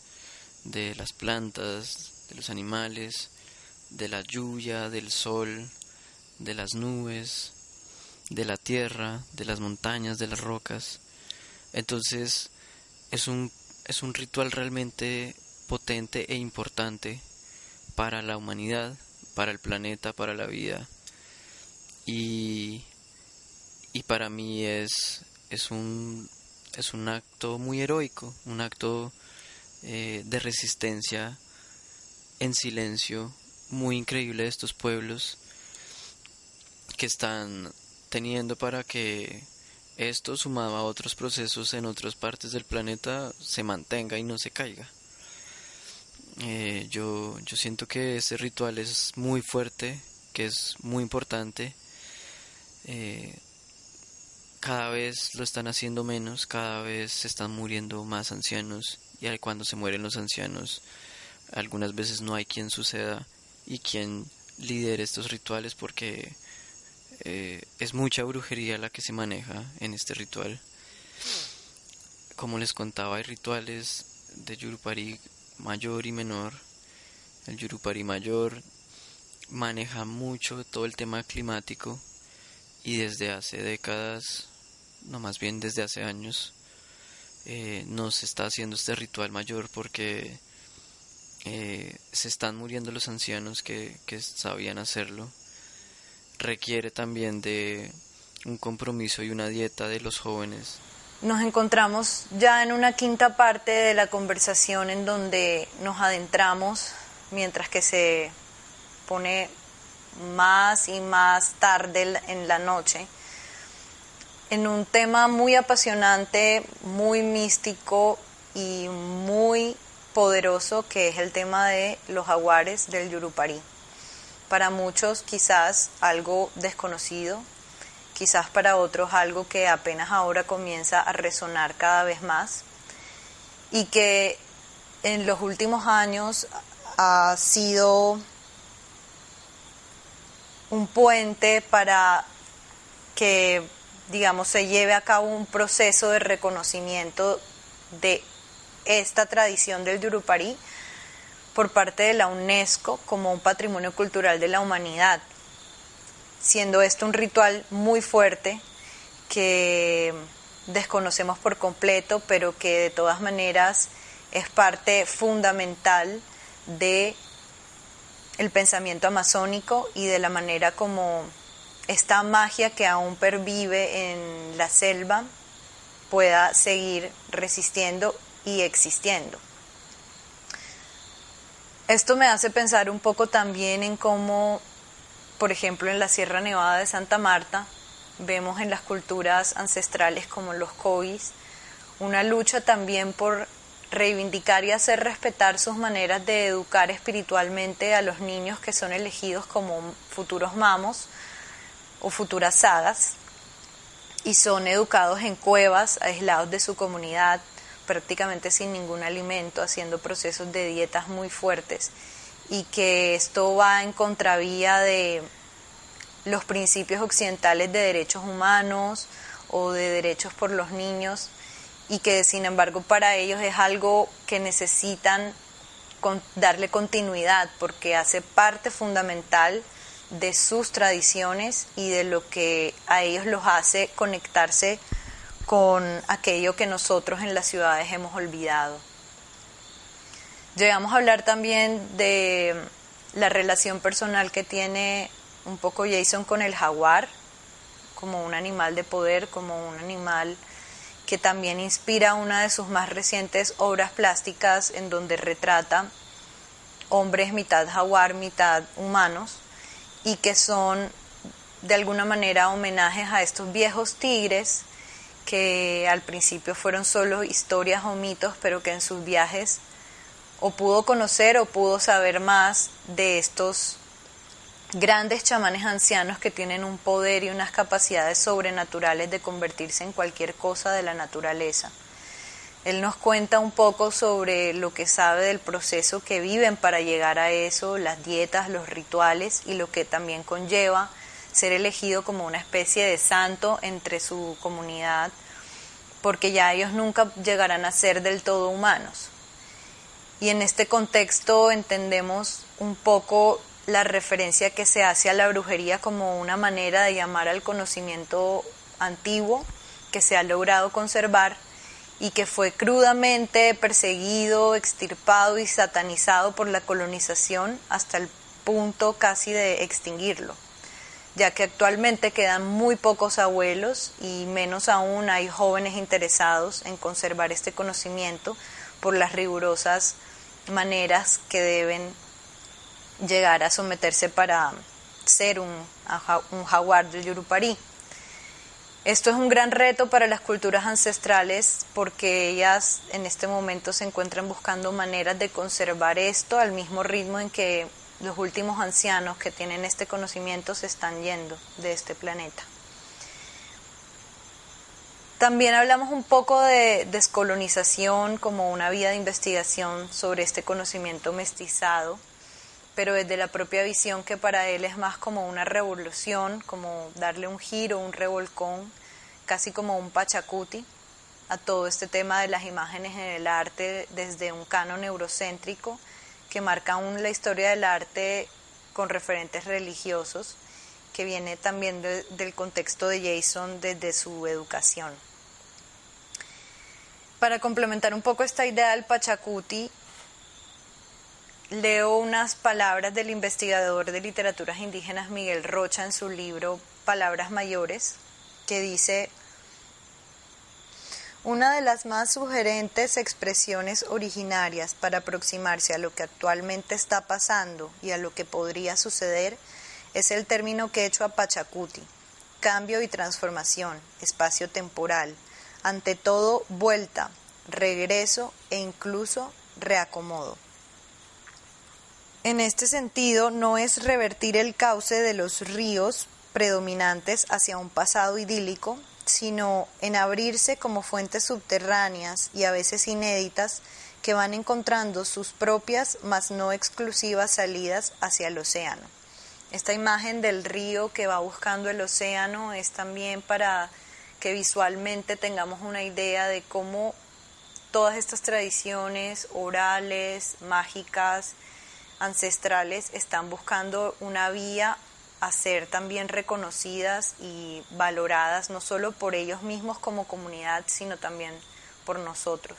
de las plantas, de los animales, de la lluvia, del sol, de las nubes, de la tierra, de las montañas, de las rocas. Entonces es un, es un ritual realmente potente e importante para la humanidad, para el planeta, para la vida. Y, y para mí es, es, un, es un acto muy heroico, un acto eh, de resistencia en silencio muy increíble de estos pueblos que están teniendo para que esto sumado a otros procesos en otras partes del planeta se mantenga y no se caiga. Eh, yo, yo siento que ese ritual es muy fuerte, que es muy importante. Eh, cada vez lo están haciendo menos, cada vez se están muriendo más ancianos y cuando se mueren los ancianos algunas veces no hay quien suceda y quien lidere estos rituales porque eh, es mucha brujería la que se maneja en este ritual. Como les contaba, hay rituales de Yurupari mayor y menor. El Yurupari mayor maneja mucho todo el tema climático y desde hace décadas, no más bien desde hace años, eh, no se está haciendo este ritual mayor porque eh, se están muriendo los ancianos que, que sabían hacerlo, requiere también de un compromiso y una dieta de los jóvenes. Nos encontramos ya en una quinta parte de la conversación en donde nos adentramos mientras que se pone más y más tarde en la noche en un tema muy apasionante, muy místico y muy poderoso que es el tema de los jaguares del Yurupari. Para muchos quizás algo desconocido, quizás para otros algo que apenas ahora comienza a resonar cada vez más y que en los últimos años ha sido un puente para que, digamos, se lleve a cabo un proceso de reconocimiento de esta tradición del Yurupari por parte de la UNESCO como un patrimonio cultural de la humanidad, siendo esto un ritual muy fuerte que desconocemos por completo, pero que de todas maneras es parte fundamental de el pensamiento amazónico y de la manera como esta magia que aún pervive en la selva pueda seguir resistiendo y existiendo. Esto me hace pensar un poco también en cómo, por ejemplo, en la Sierra Nevada de Santa Marta, vemos en las culturas ancestrales como los Cois una lucha también por reivindicar y hacer respetar sus maneras de educar espiritualmente a los niños que son elegidos como futuros mamos o futuras sagas y son educados en cuevas, aislados de su comunidad, prácticamente sin ningún alimento, haciendo procesos de dietas muy fuertes y que esto va en contravía de los principios occidentales de derechos humanos o de derechos por los niños y que sin embargo para ellos es algo que necesitan darle continuidad porque hace parte fundamental de sus tradiciones y de lo que a ellos los hace conectarse con aquello que nosotros en las ciudades hemos olvidado. Llegamos a hablar también de la relación personal que tiene un poco Jason con el jaguar, como un animal de poder, como un animal que también inspira una de sus más recientes obras plásticas en donde retrata hombres mitad jaguar, mitad humanos, y que son de alguna manera homenajes a estos viejos tigres que al principio fueron solo historias o mitos, pero que en sus viajes o pudo conocer o pudo saber más de estos grandes chamanes ancianos que tienen un poder y unas capacidades sobrenaturales de convertirse en cualquier cosa de la naturaleza. Él nos cuenta un poco sobre lo que sabe del proceso que viven para llegar a eso, las dietas, los rituales y lo que también conlleva ser elegido como una especie de santo entre su comunidad, porque ya ellos nunca llegarán a ser del todo humanos. Y en este contexto entendemos un poco la referencia que se hace a la brujería como una manera de llamar al conocimiento antiguo que se ha logrado conservar y que fue crudamente perseguido, extirpado y satanizado por la colonización hasta el punto casi de extinguirlo, ya que actualmente quedan muy pocos abuelos y menos aún hay jóvenes interesados en conservar este conocimiento por las rigurosas maneras que deben llegar a someterse para ser un, jaguar del Yurupari. Esto es un gran reto para las culturas ancestrales porque ellas en este momento se encuentran buscando maneras de conservar esto al mismo ritmo en que los últimos ancianos que tienen este conocimiento se están yendo de este planeta. También hablamos un poco de descolonización como una vía de investigación sobre este conocimiento mestizado pero desde la propia visión que para él es más como una revolución, como darle un giro, un revolcón, casi como un pachacuti a todo este tema de las imágenes en el arte desde un canon eurocéntrico que marca aún la historia del arte con referentes religiosos, que viene también del contexto de Jason desde su educación. Para complementar un poco esta idea del Pachacuti, leo unas palabras del investigador de literaturas indígenas Miguel Rocha en su libro Palabras Mayores, que dice, una de las más sugerentes expresiones originarias para aproximarse a lo que actualmente está pasando y a lo que podría suceder es el término quechua pachacuti, cambio y transformación, espacio temporal, ante todo vuelta, regreso e incluso reacomodo. En este sentido, no es revertir el cauce de los ríos predominantes hacia un pasado idílico, sino en abrirse como fuentes subterráneas y a veces inéditas que van encontrando sus propias, mas no exclusivas salidas hacia el océano. Esta imagen del río que va buscando el océano es también para que visualmente tengamos una idea de cómo todas estas tradiciones orales, mágicas, ancestrales, están buscando una vía a ser también reconocidas y valoradas, no solo por ellos mismos como comunidad, sino también por nosotros.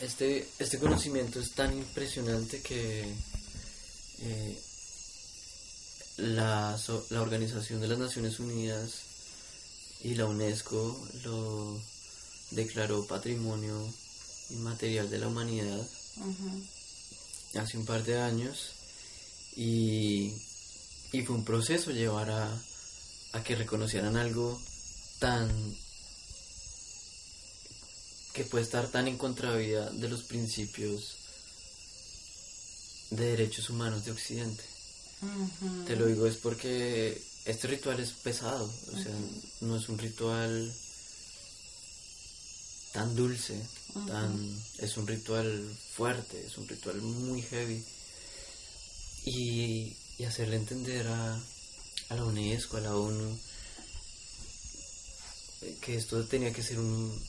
Este, este conocimiento es tan impresionante que eh, la, la Organización de las Naciones Unidas y la UNESCO lo declaró Patrimonio Inmaterial de la Humanidad hace un par de años y, y fue un proceso llevar a, a que reconocieran algo tan que puede estar tan en contravía de los principios de derechos humanos de Occidente. Te lo digo es porque este ritual es pesado, o sea, no es un ritual tan dulce, tan es un ritual fuerte, es un ritual muy heavy. Y, y hacerle entender a, a la UNESCO, a la ONU, que esto tenía que ser un,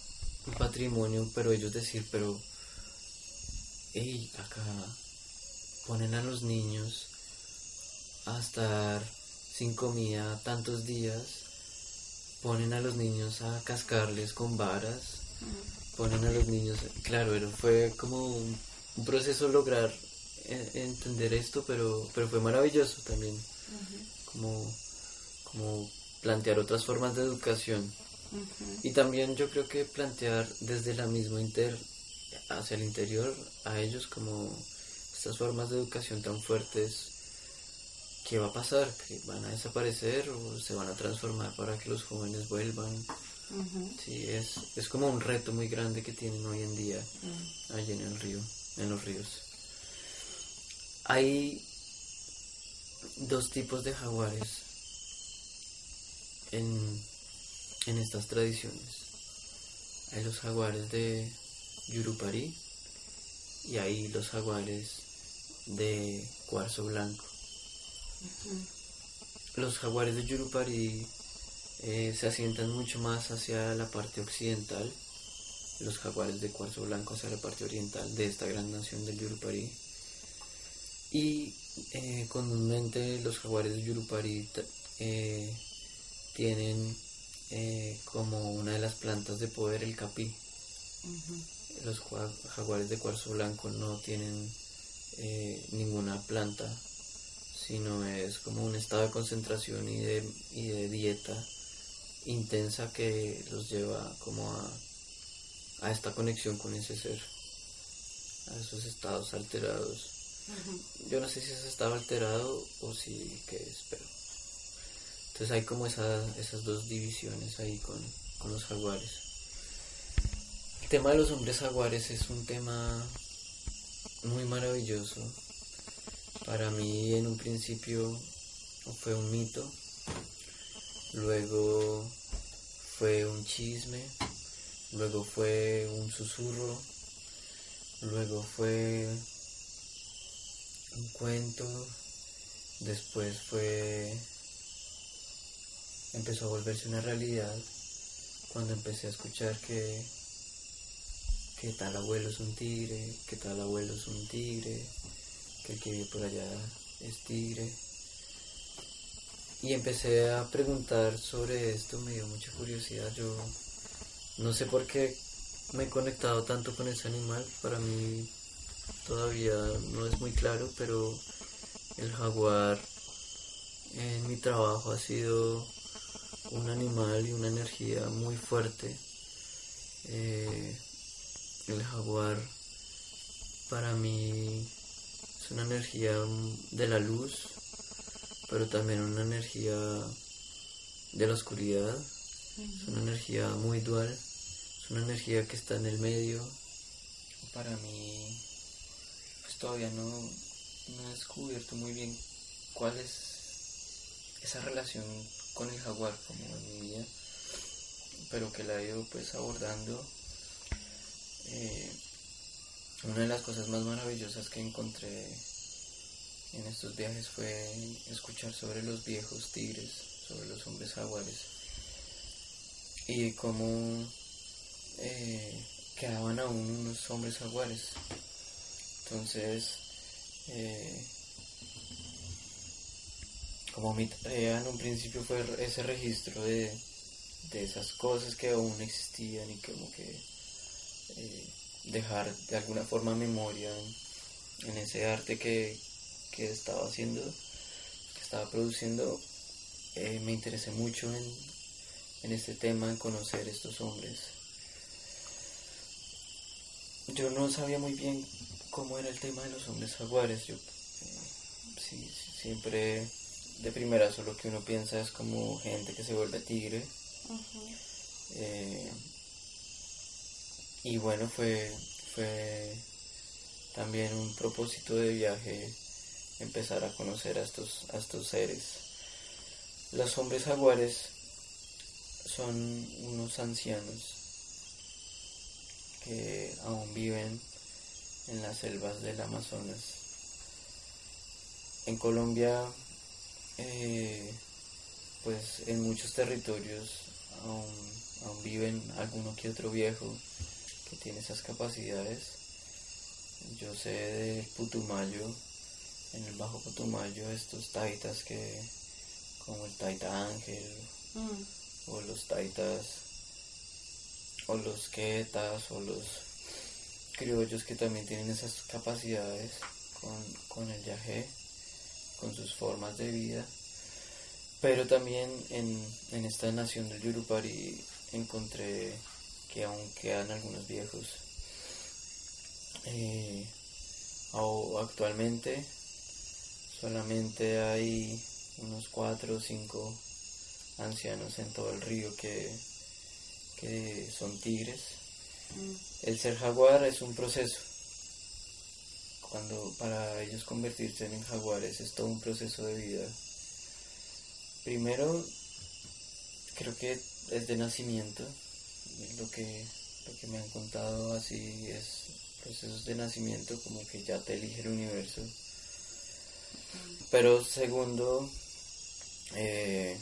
un patrimonio, pero ellos decir, pero, hey, acá ponen a los niños a estar sin comida tantos días, ponen a los niños a cascarles con varas, ponen a los niños, claro, fue como un, proceso lograr entender esto, pero, pero fue maravilloso también, como, como plantear otras formas de educación. Y también yo creo que plantear desde la misma inter hacia el interior a ellos como estas formas de educación tan fuertes ¿qué va a pasar? ¿Que van a desaparecer o se van a transformar para que los jóvenes vuelvan? Sí, es, es como un reto muy grande que tienen hoy en día mm. allí en el río, en los ríos. Hay dos tipos de jaguares en, en estas tradiciones. Hay los jaguares de Yurupari y hay los jaguares de cuarzo blanco. Los jaguares de Yurupari eh, se asientan mucho más hacia la parte occidental, los jaguares de cuarzo blanco hacia la parte oriental de esta gran nación del Yurupari. Y eh, comúnmente los jaguares de Yurupari eh, tienen como una de las plantas de poder el capí. Los jaguares de cuarzo blanco no tienen ninguna planta sino es como un estado de concentración y de, y de dieta intensa que los lleva como a, a esta conexión con ese ser, a esos estados alterados. Yo no sé si es estado alterado o si qué es, pero... Entonces hay como esas dos divisiones ahí con, con los jaguares. El tema de los hombres jaguares es un tema muy maravilloso. Para mí en un principio fue un mito, luego fue un chisme, luego fue un susurro, luego fue un cuento, después fue empezó a volverse una realidad cuando empecé a escuchar que que tal abuelo es un tigre, que tal abuelo es un tigre, que el que vive por allá es tigre. Y empecé a preguntar sobre esto, me dio mucha curiosidad. Yo no sé por qué me he conectado tanto con ese animal. Para mí todavía no es muy claro, pero el jaguar en mi trabajo ha sido un animal y una energía muy fuerte. Eh, el jaguar para mí es una energía de la luz, pero también una energía de la oscuridad. Es una energía muy dual, es una energía que está en el medio. Para mí, todavía no, no he descubierto muy bien cuál es esa relación con el jaguar como en mi vida, pero que la he ido pues abordando. Eh, una de las cosas más maravillosas que encontré en estos viajes fue escuchar sobre los viejos tigres, sobre los hombres jaguares y cómo eh, quedaban aún unos hombres jaguares. Entonces, eh, como mi tarea en un principio fue ese registro de, esas cosas que aún existían y como que eh, dejar de alguna forma memoria en, ese arte que, estaba haciendo, que estaba produciendo, eh, me interesé mucho en, en este tema, en conocer estos hombres. Yo no sabía muy bien cómo era el tema de los hombres jaguares. Yo eh, siempre de primera solo que uno piensa es como gente que se vuelve tigre. Eh, y bueno, fue, fue también un propósito de viaje empezar a conocer a estos, a estos seres. Los hombres jaguares son unos ancianos que aún viven en las selvas del Amazonas. En Colombia eh, pues en muchos territorios aún, viven alguno que otro viejo que tiene esas capacidades. Yo sé de Putumayo, en el Bajo Putumayo, estos taitas que, como el taita ángel, mm. o los taitas, o los quetas, o los criollos que también tienen esas capacidades con, con el yajé con sus formas de vida. Pero también en, esta nación del Yurupari encontré que aún quedan algunos viejos. Eh, actualmente solamente hay unos cuatro o cinco ancianos en todo el río que, que son tigres. El ser jaguar es un proceso cuando para ellos convertirse en jaguares es todo un proceso de vida. Primero, creo que es de nacimiento, lo que, lo que me han contado así es procesos de nacimiento, como que ya te elige el universo. Pero segundo, eh,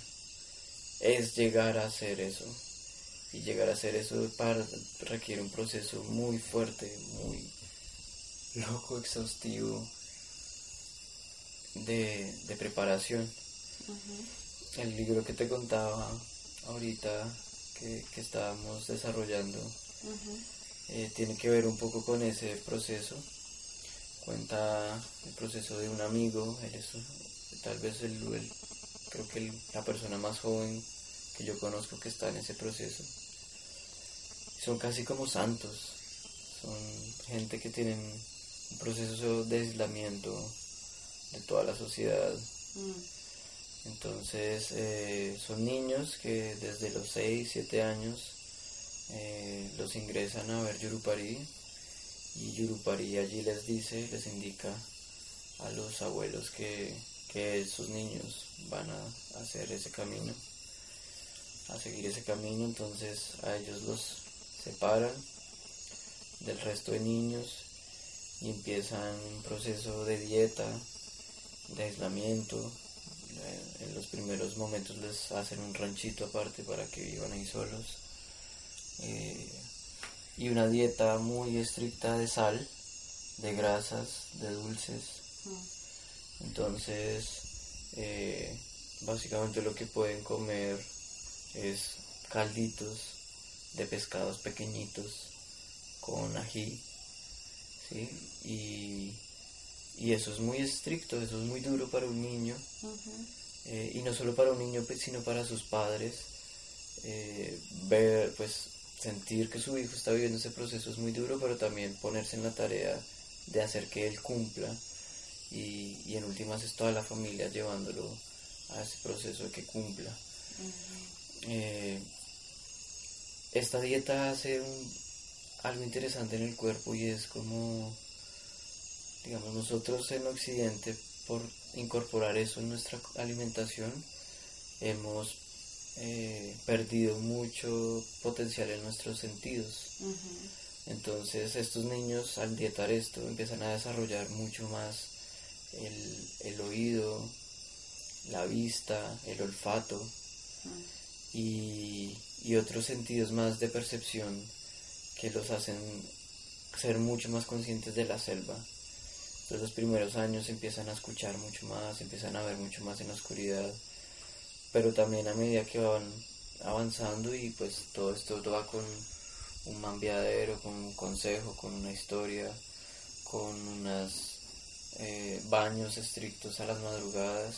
es llegar a hacer eso. Y llegar a hacer eso para, requiere un proceso muy fuerte, muy loco, exhaustivo de, preparación. El libro que te contaba ahorita que, estábamos desarrollando eh, tiene que ver un poco con ese proceso. Cuenta el proceso de un amigo, él es tal vez el, creo que la persona más joven que yo conozco que está en ese proceso. Son casi como santos, son gente que tienen un proceso de aislamiento de toda la sociedad. Mm. Entonces eh, son niños que desde los 6, 7 años eh, los ingresan a ver Yurupari y Yurupari allí les dice, les indica a los abuelos que, que esos niños van a hacer ese camino, a seguir ese camino, entonces a ellos los separan del resto de niños y empiezan un proceso de dieta, de aislamiento. En los primeros momentos les hacen un ranchito aparte para que vivan ahí solos. Eh, y una dieta muy estricta de sal, de grasas, de dulces. Mm. Entonces, eh, básicamente lo que pueden comer es calditos de pescados pequeñitos con ají ¿sí? Y, y eso es muy estricto, eso es muy duro para un niño, eh, y no solo para un niño, pues, sino para sus padres. Eh, ver, pues, sentir que su hijo está viviendo ese proceso es muy duro, pero también ponerse en la tarea de hacer que él cumpla y, y en últimas es toda la familia llevándolo a ese proceso de que cumpla. Eh, esta dieta hace algo interesante en el cuerpo y es como, digamos, nosotros en Occidente, por incorporar eso en nuestra alimentación, hemos eh, perdido mucho potencial en nuestros sentidos. Entonces estos niños al dietar esto empiezan a desarrollar mucho más el, el oído, la vista, el olfato. Y, y otros sentidos más de percepción que los hacen ser mucho más conscientes de la selva. Entonces los primeros años empiezan a escuchar mucho más, empiezan a ver mucho más en la oscuridad, pero también a medida que van avanzando y pues todo esto va con un mambiadero, con un consejo, con una historia, con unos eh, baños estrictos a las madrugadas,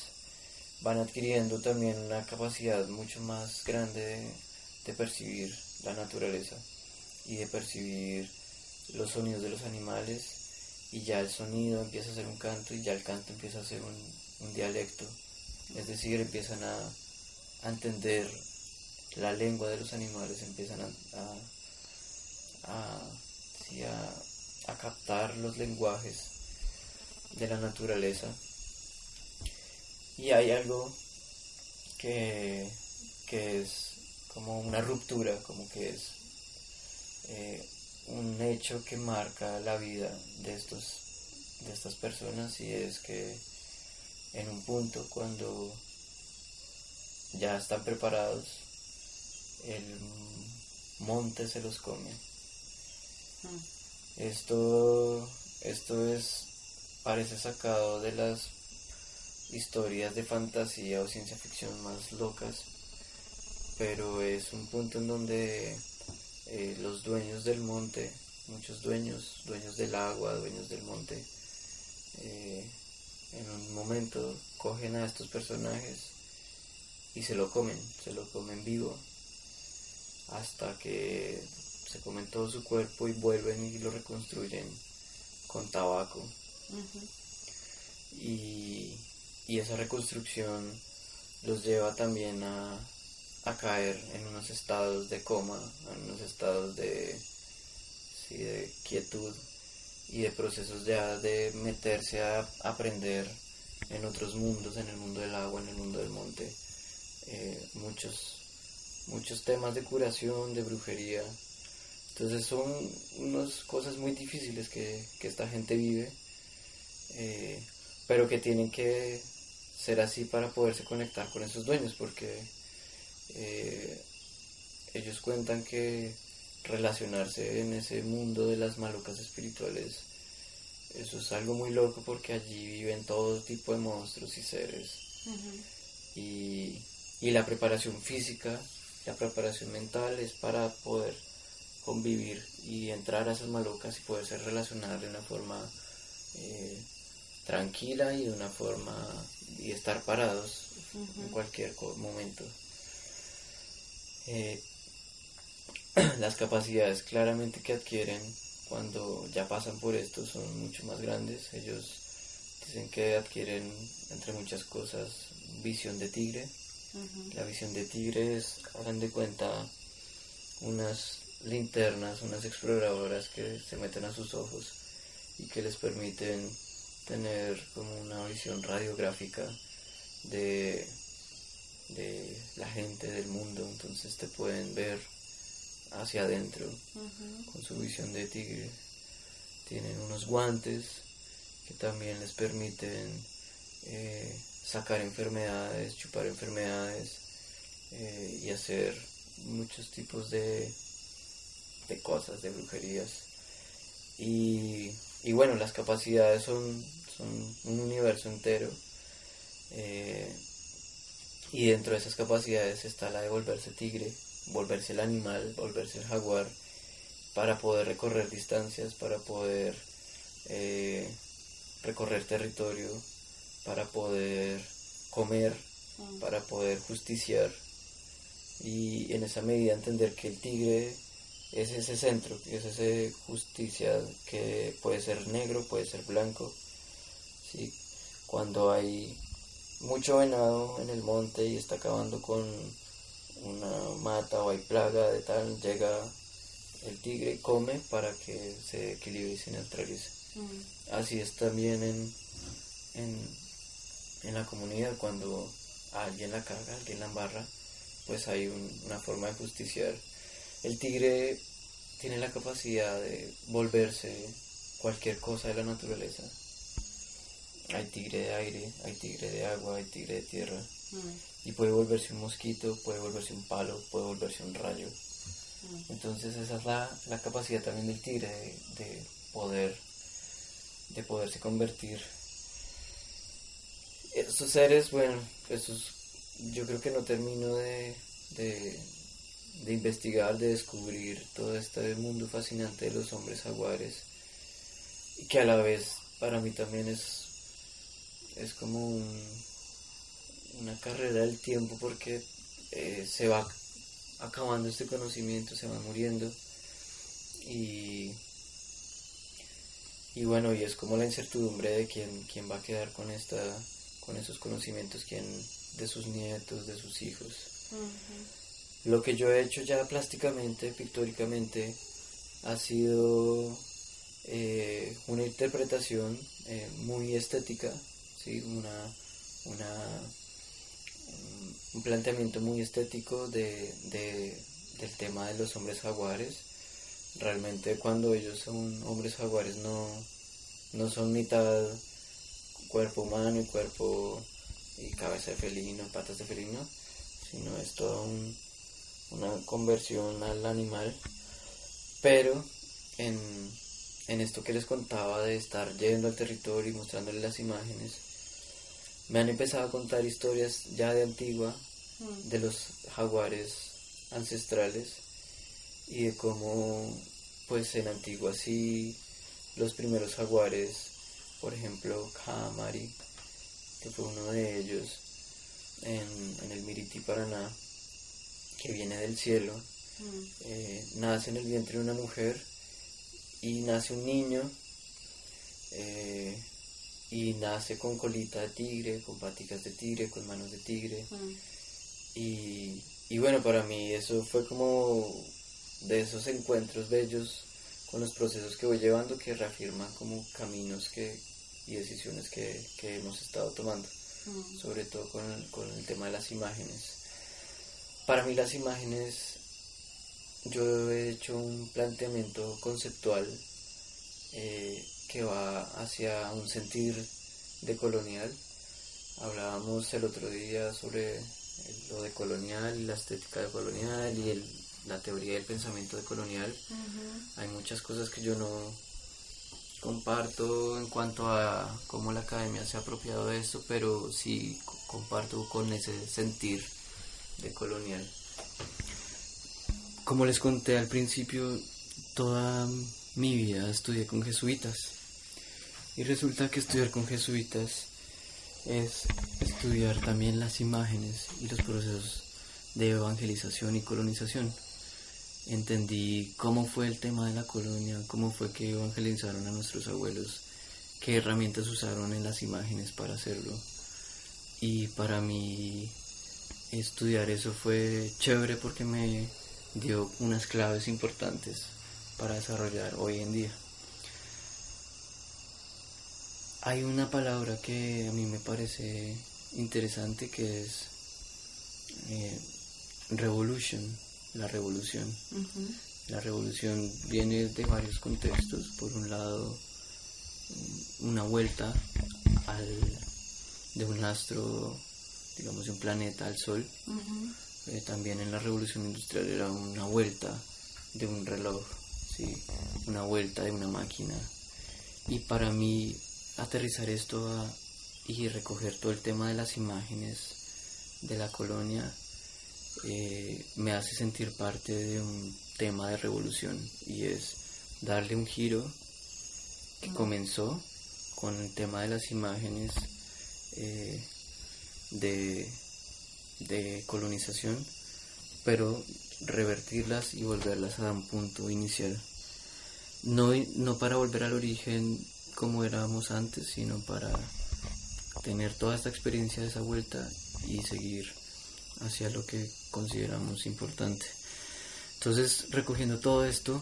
van adquiriendo también una capacidad mucho más grande de, percibir la naturaleza y de percibir los sonidos de los animales y ya el sonido empieza a ser un canto y ya el canto empieza a ser un, dialecto. Es decir, empiezan a, entender la lengua de los animales, empiezan a, a, a captar los lenguajes de la naturaleza y hay algo que, es como una ruptura, como que es eh, un hecho que marca la vida de, estos, de estas personas y es que en un punto cuando ya están preparados, el monte se los come. Mm. Esto, esto es, parece sacado de las historias de fantasía o ciencia ficción más locas, pero es un punto en donde eh, los dueños del monte, muchos dueños, dueños del agua, dueños del monte, eh, en un momento cogen a estos personajes y se lo comen, se lo comen vivo, hasta que se comen todo su cuerpo y vuelven y lo reconstruyen con tabaco. Y y esa reconstrucción los lleva también a, caer en unos estados de coma, en unos estados de, de quietud y de procesos ya de meterse a aprender en otros mundos, en el mundo del agua, en el mundo del monte, eh, muchos, muchos temas de curación, de brujería. Entonces son unas cosas muy difíciles que, esta gente vive, eh, pero que tienen que ser así para poderse conectar con esos dueños, porque eh, ellos cuentan que relacionarse en ese mundo de las malucas espirituales, eso es algo muy loco porque allí viven todo tipo de monstruos y seres. y, y la preparación física, la preparación mental es para poder convivir y entrar a esas malucas y poderse relacionar de una forma eh, tranquila y de una forma y estar parados en cualquier momento. Eh, las capacidades claramente que adquieren cuando ya pasan por esto son mucho más grandes. Ellos dicen que adquieren, entre muchas cosas, visión de tigre. La visión de tigre es, hagan de cuenta, unas linternas, unas exploradoras que se meten a sus ojos y que les permiten tener como una visión radiográfica de, de la gente del mundo, entonces te pueden ver hacia adentro con su visión de tigre. Tienen unos guantes que también les permiten eh, sacar enfermedades, chupar enfermedades eh, y hacer muchos tipos de, de cosas, de brujerías. Y y bueno, las capacidades son, son un universo entero. Eh, y dentro de esas capacidades está la de volverse tigre, volverse el animal, volverse el jaguar, para poder recorrer distancias, para poder eh, recorrer territorio, para poder comer, Mm. para poder justiciar y en esa medida entender que el tigre es ese centro, que es esa justicia que puede ser negro, puede ser blanco. ¿sí? Cuando hay mucho venado en el monte y está acabando con una mata o hay plaga de tal, llega el tigre y come para que se equilibre y se neutralice. Mm. Así es también en, en, en la comunidad, cuando alguien la caga, alguien la embarra, pues hay un- una forma de justiciar. El tigre tiene la capacidad de volverse cualquier cosa de la naturaleza. Hay tigre de aire, hay tigre de agua, hay tigre de tierra. Mm. Y puede volverse un mosquito, puede volverse un palo, puede volverse un rayo. Mm. Entonces esa es la, la capacidad también del tigre de, de poder de poderse convertir. Estos seres, bueno, esos, yo creo que no termino de, de, de investigar, de descubrir todo este mundo fascinante de los hombres jaguares y que a la vez para mí también es, es como un- una carrera del tiempo porque eh, se va acabando este conocimiento, se va muriendo y, y bueno, y es como la incertidumbre de quién, quién va a quedar con esta con esos conocimientos, quién de sus nietos, de sus hijos. Lo que yo he hecho ya plásticamente, pictóricamente, ha sido eh, una interpretación eh, muy estética, ¿sí? una, una, un- planteamiento muy estético de, de- del tema de los hombres jaguares. Realmente cuando ellos son hombres jaguares no, no son mitad cuerpo humano y cuerpo y cabeza de felino, patas de felino, sino es toda un, una conversión al animal. Pero en, en esto que les contaba de estar yendo al territorio y mostrándoles las imágenes, me han empezado a contar historias ya de antigua Mm. de los jaguares ancestrales y de cómo pues en antigua sí los primeros jaguares por ejemplo Kamari que fue uno de ellos en, en el Miriti Paraná que viene del cielo Mm. eh, nace en el vientre de una mujer y nace un niño eh, y nace con colita de tigre, con paticas de tigre, con manos de tigre Mm. y, y bueno, para mí eso fue como de esos encuentros bellos con los procesos que voy llevando que reafirman como caminos que, y decisiones que, que hemos estado tomando, Mm. sobre todo con el, con el tema de las imágenes. Para mí las imágenes, yo he hecho un planteamiento conceptual eh, que va hacia un sentir de colonial. Hablábamos el otro día sobre lo de colonial, la estética de colonial y el- la teoría del pensamiento de colonial. Hay muchas cosas que yo no comparto en cuanto a cómo la academia se ha apropiado de esto, pero sí co- comparto con ese sentir de colonial. Como les conté al principio, toda mi vida estudié con jesuitas. Y resulta que estudiar con jesuitas es estudiar también las imágenes y los procesos de evangelización y colonización. Entendí cómo fue el tema de la colonia, cómo fue que evangelizaron a nuestros abuelos, qué herramientas usaron en las imágenes para hacerlo. Y para mí estudiar eso fue chévere porque me dio unas claves importantes para desarrollar hoy en día. Hay una palabra que a mí me parece interesante que es eh, revolution, la revolución. La revolución viene de varios contextos. Por un lado, mm, una vuelta al, de un astro, digamos, de un planeta al Sol. Eh, también en la revolución industrial era una vuelta de un reloj, ¿sí? una vuelta de una máquina. Y para mí aterrizar esto a- y recoger todo el tema de las imágenes de la colonia eh, me hace sentir parte de un tema de revolución y es darle un giro que comenzó con el tema de las imágenes eh, de, de colonización, pero revertirlas y volverlas a un punto inicial. No, no para volver al origen como éramos antes, sino para tener toda esta experiencia de esa vuelta y seguir hacia lo que consideramos importante. Entonces, recogiendo todo esto,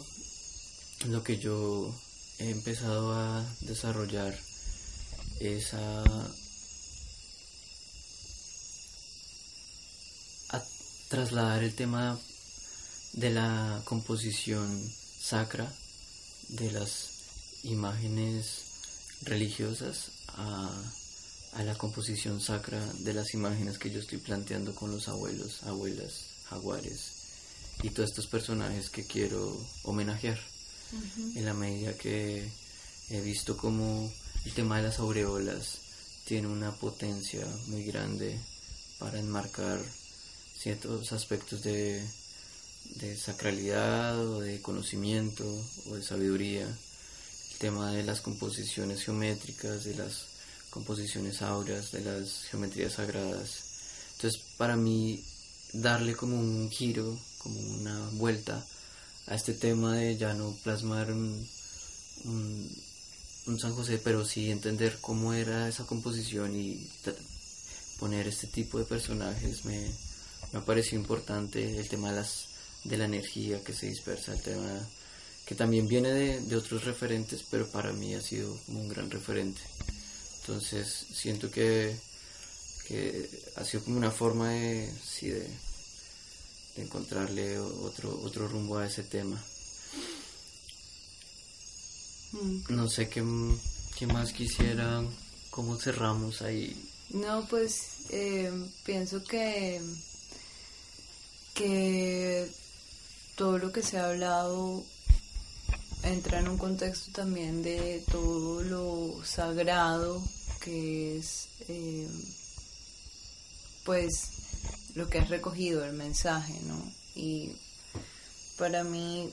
lo que yo he empezado a desarrollar es a, trasladar el tema de la composición sacra de las imágenes religiosas a, a, la composición sacra de las imágenes que yo estoy planteando con los abuelos, abuelas, jaguares y todos estos personajes que quiero homenajear en la medida que he visto como el tema de las aureolas tiene una potencia muy grande para enmarcar ciertos aspectos de, de sacralidad o de conocimiento o de sabiduría. Tema de las composiciones geométricas, de las composiciones auras, de las geometrías sagradas. Entonces, para mí, darle como un giro, como una vuelta a este tema de ya no plasmar un, San José, pero sí entender cómo era esa composición y poner este tipo de personajes me, me pareció importante el tema de de la energía que se dispersa, el tema que también viene de, de otros referentes, pero para mí ha sido como un gran referente. Entonces siento que, que ha sido como una forma de, sí, de, de encontrarle otro, otro rumbo a ese tema. Mm. No sé qué, qué más quisiera, cómo cerramos ahí. No, pues eh, pienso que, que todo lo que se ha hablado entra en un contexto también de todo lo sagrado que es eh, pues lo que has recogido, el mensaje, ¿no? Y para mí,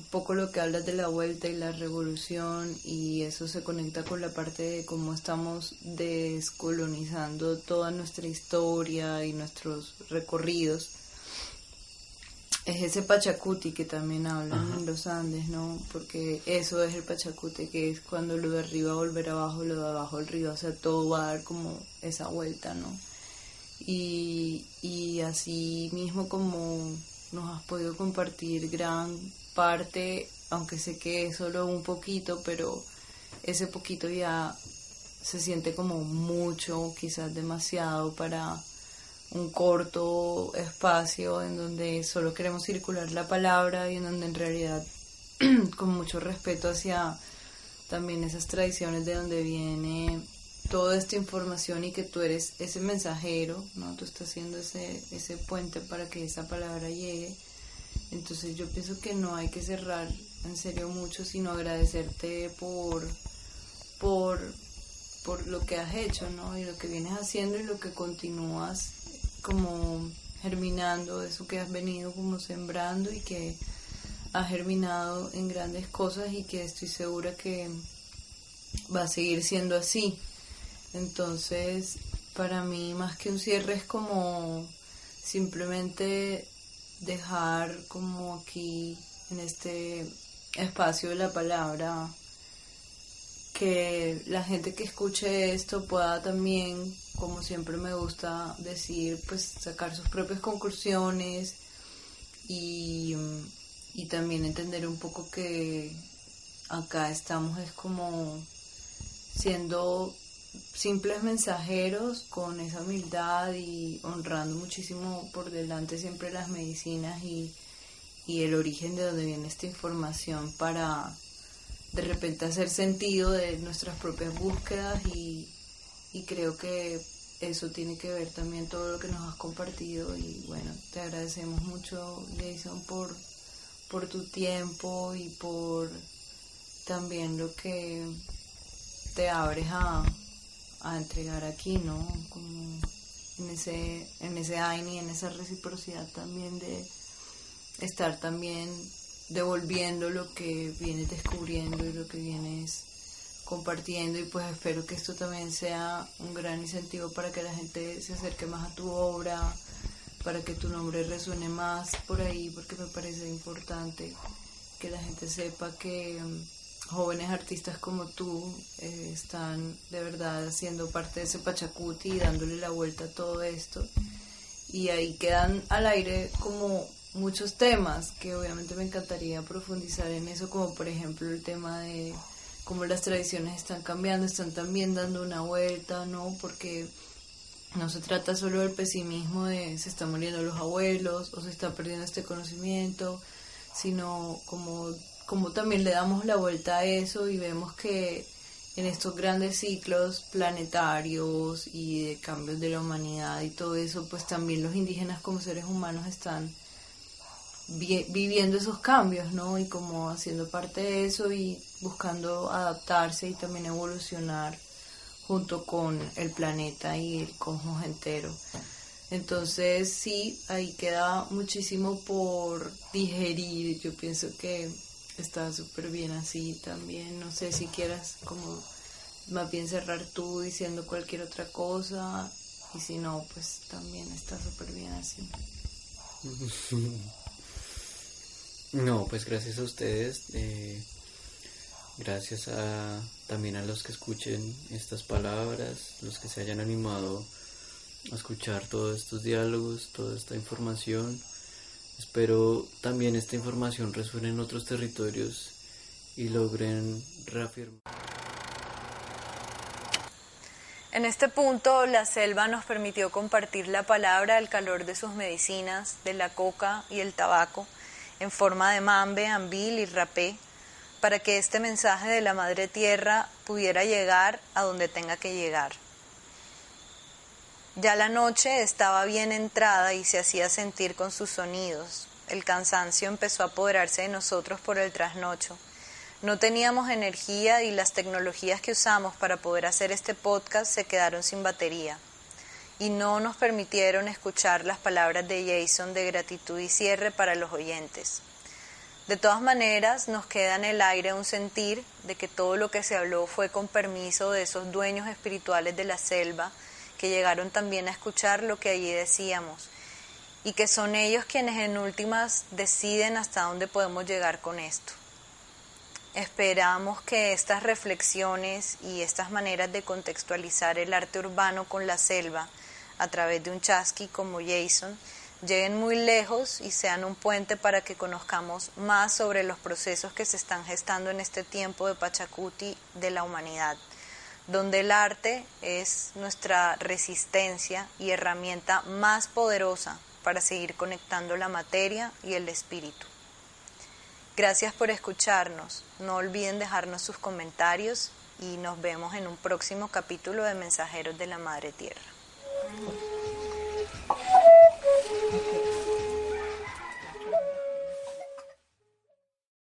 un poco lo que hablas de la vuelta y la revolución, y eso se conecta con la parte de cómo estamos descolonizando toda nuestra historia y nuestros recorridos. Es ese Pachacuti que también hablan en los Andes, ¿no? Porque eso es el Pachacuti, que es cuando lo de arriba volver abajo, lo de abajo al río, o sea, todo va a dar como esa vuelta, ¿no? y, y así mismo como nos has podido compartir gran parte, aunque sé que es solo un poquito, pero ese poquito ya se siente como mucho, quizás demasiado para un corto espacio en donde solo queremos circular la palabra y en donde en realidad con mucho respeto hacia también esas tradiciones de donde viene toda esta información y que tú eres ese mensajero, ¿no? Tú estás haciendo ese, ese puente para que esa palabra llegue. Entonces yo pienso que no hay que cerrar en serio mucho, sino agradecerte por, por, por lo que has hecho, ¿no? Y lo que vienes haciendo y lo que continúas como germinando, eso que has venido como sembrando y que ha germinado en grandes cosas y que estoy segura que va a seguir siendo así. Entonces, para mí más que un cierre es como simplemente dejar como aquí en este espacio de la palabra que la gente que escuche esto pueda también, como siempre me gusta decir, pues sacar sus propias conclusiones y, y también entender un poco que acá estamos es como siendo simples mensajeros con esa humildad y honrando muchísimo por delante siempre las medicinas y, y el origen de donde viene esta información para de repente hacer sentido de nuestras propias búsquedas y, y creo que eso tiene que ver también todo lo que nos has compartido y bueno, te agradecemos mucho Jason por, por tu tiempo y por también lo que te abres a, a entregar aquí, ¿no? Como en ese, en ese AINI, en esa reciprocidad también de estar también devolviendo lo que vienes descubriendo y lo que vienes compartiendo y pues espero que esto también sea un gran incentivo para que la gente se acerque más a tu obra, para que tu nombre resuene más por ahí, porque me parece importante que la gente sepa que mm, jóvenes artistas como tú eh, están de verdad haciendo parte de ese Pachacuti y dándole la vuelta a todo esto. Y ahí quedan al aire como muchos temas que obviamente me encantaría profundizar en eso, como por ejemplo el tema de cómo las tradiciones están cambiando, están también dando una vuelta, ¿no? Porque no se trata solo del pesimismo de se están muriendo los abuelos o se está perdiendo este conocimiento, sino como, como también le damos la vuelta a eso y vemos que en estos grandes ciclos planetarios y de cambios de la humanidad y todo eso, pues también los indígenas como seres humanos están viviendo esos cambios, ¿no? Y como haciendo parte de eso y buscando adaptarse y también evolucionar junto con el planeta y el cosmos entero. Entonces sí, ahí queda muchísimo por digerir. Yo pienso que está súper bien así también. No sé si quieras como más bien cerrar tú diciendo cualquier otra cosa y si no, pues también está súper bien así. No, pues gracias a ustedes. Eh, gracias a, también a los que escuchen estas palabras, los que se hayan animado a escuchar todos estos diálogos, toda esta información. Espero también esta información resuene en otros territorios y logren reafirmar. En este punto, la selva nos permitió compartir la palabra al calor de sus medicinas, de la coca y el tabaco, en forma de mambe, ambil y rapé, para que este mensaje de la Madre Tierra pudiera llegar a donde tenga que llegar. Ya la noche estaba bien entrada y se hacía sentir con sus sonidos. El cansancio empezó a apoderarse de nosotros por el trasnocho. No teníamos energía y las tecnologías que usamos para poder hacer este podcast se quedaron sin batería y no nos permitieron escuchar las palabras de Jason de gratitud y cierre para los oyentes. De todas maneras, nos queda en el aire un sentir de que todo lo que se habló fue con permiso de esos dueños espirituales de la selva que llegaron también a escuchar lo que allí decíamos y que son ellos quienes en últimas deciden hasta dónde podemos llegar con esto. Esperamos que estas reflexiones y estas maneras de contextualizar el arte urbano con la selva a través de un chasqui como Jason lleguen muy lejos y sean un puente para que conozcamos más sobre los procesos que se están gestando en este tiempo de Pachacuti de la humanidad, donde el arte es nuestra resistencia y herramienta más poderosa para seguir conectando la materia y el espíritu. Gracias por escucharnos. No olviden dejarnos sus comentarios y nos vemos en un próximo capítulo de Mensajeros de la Madre Tierra. Thank you.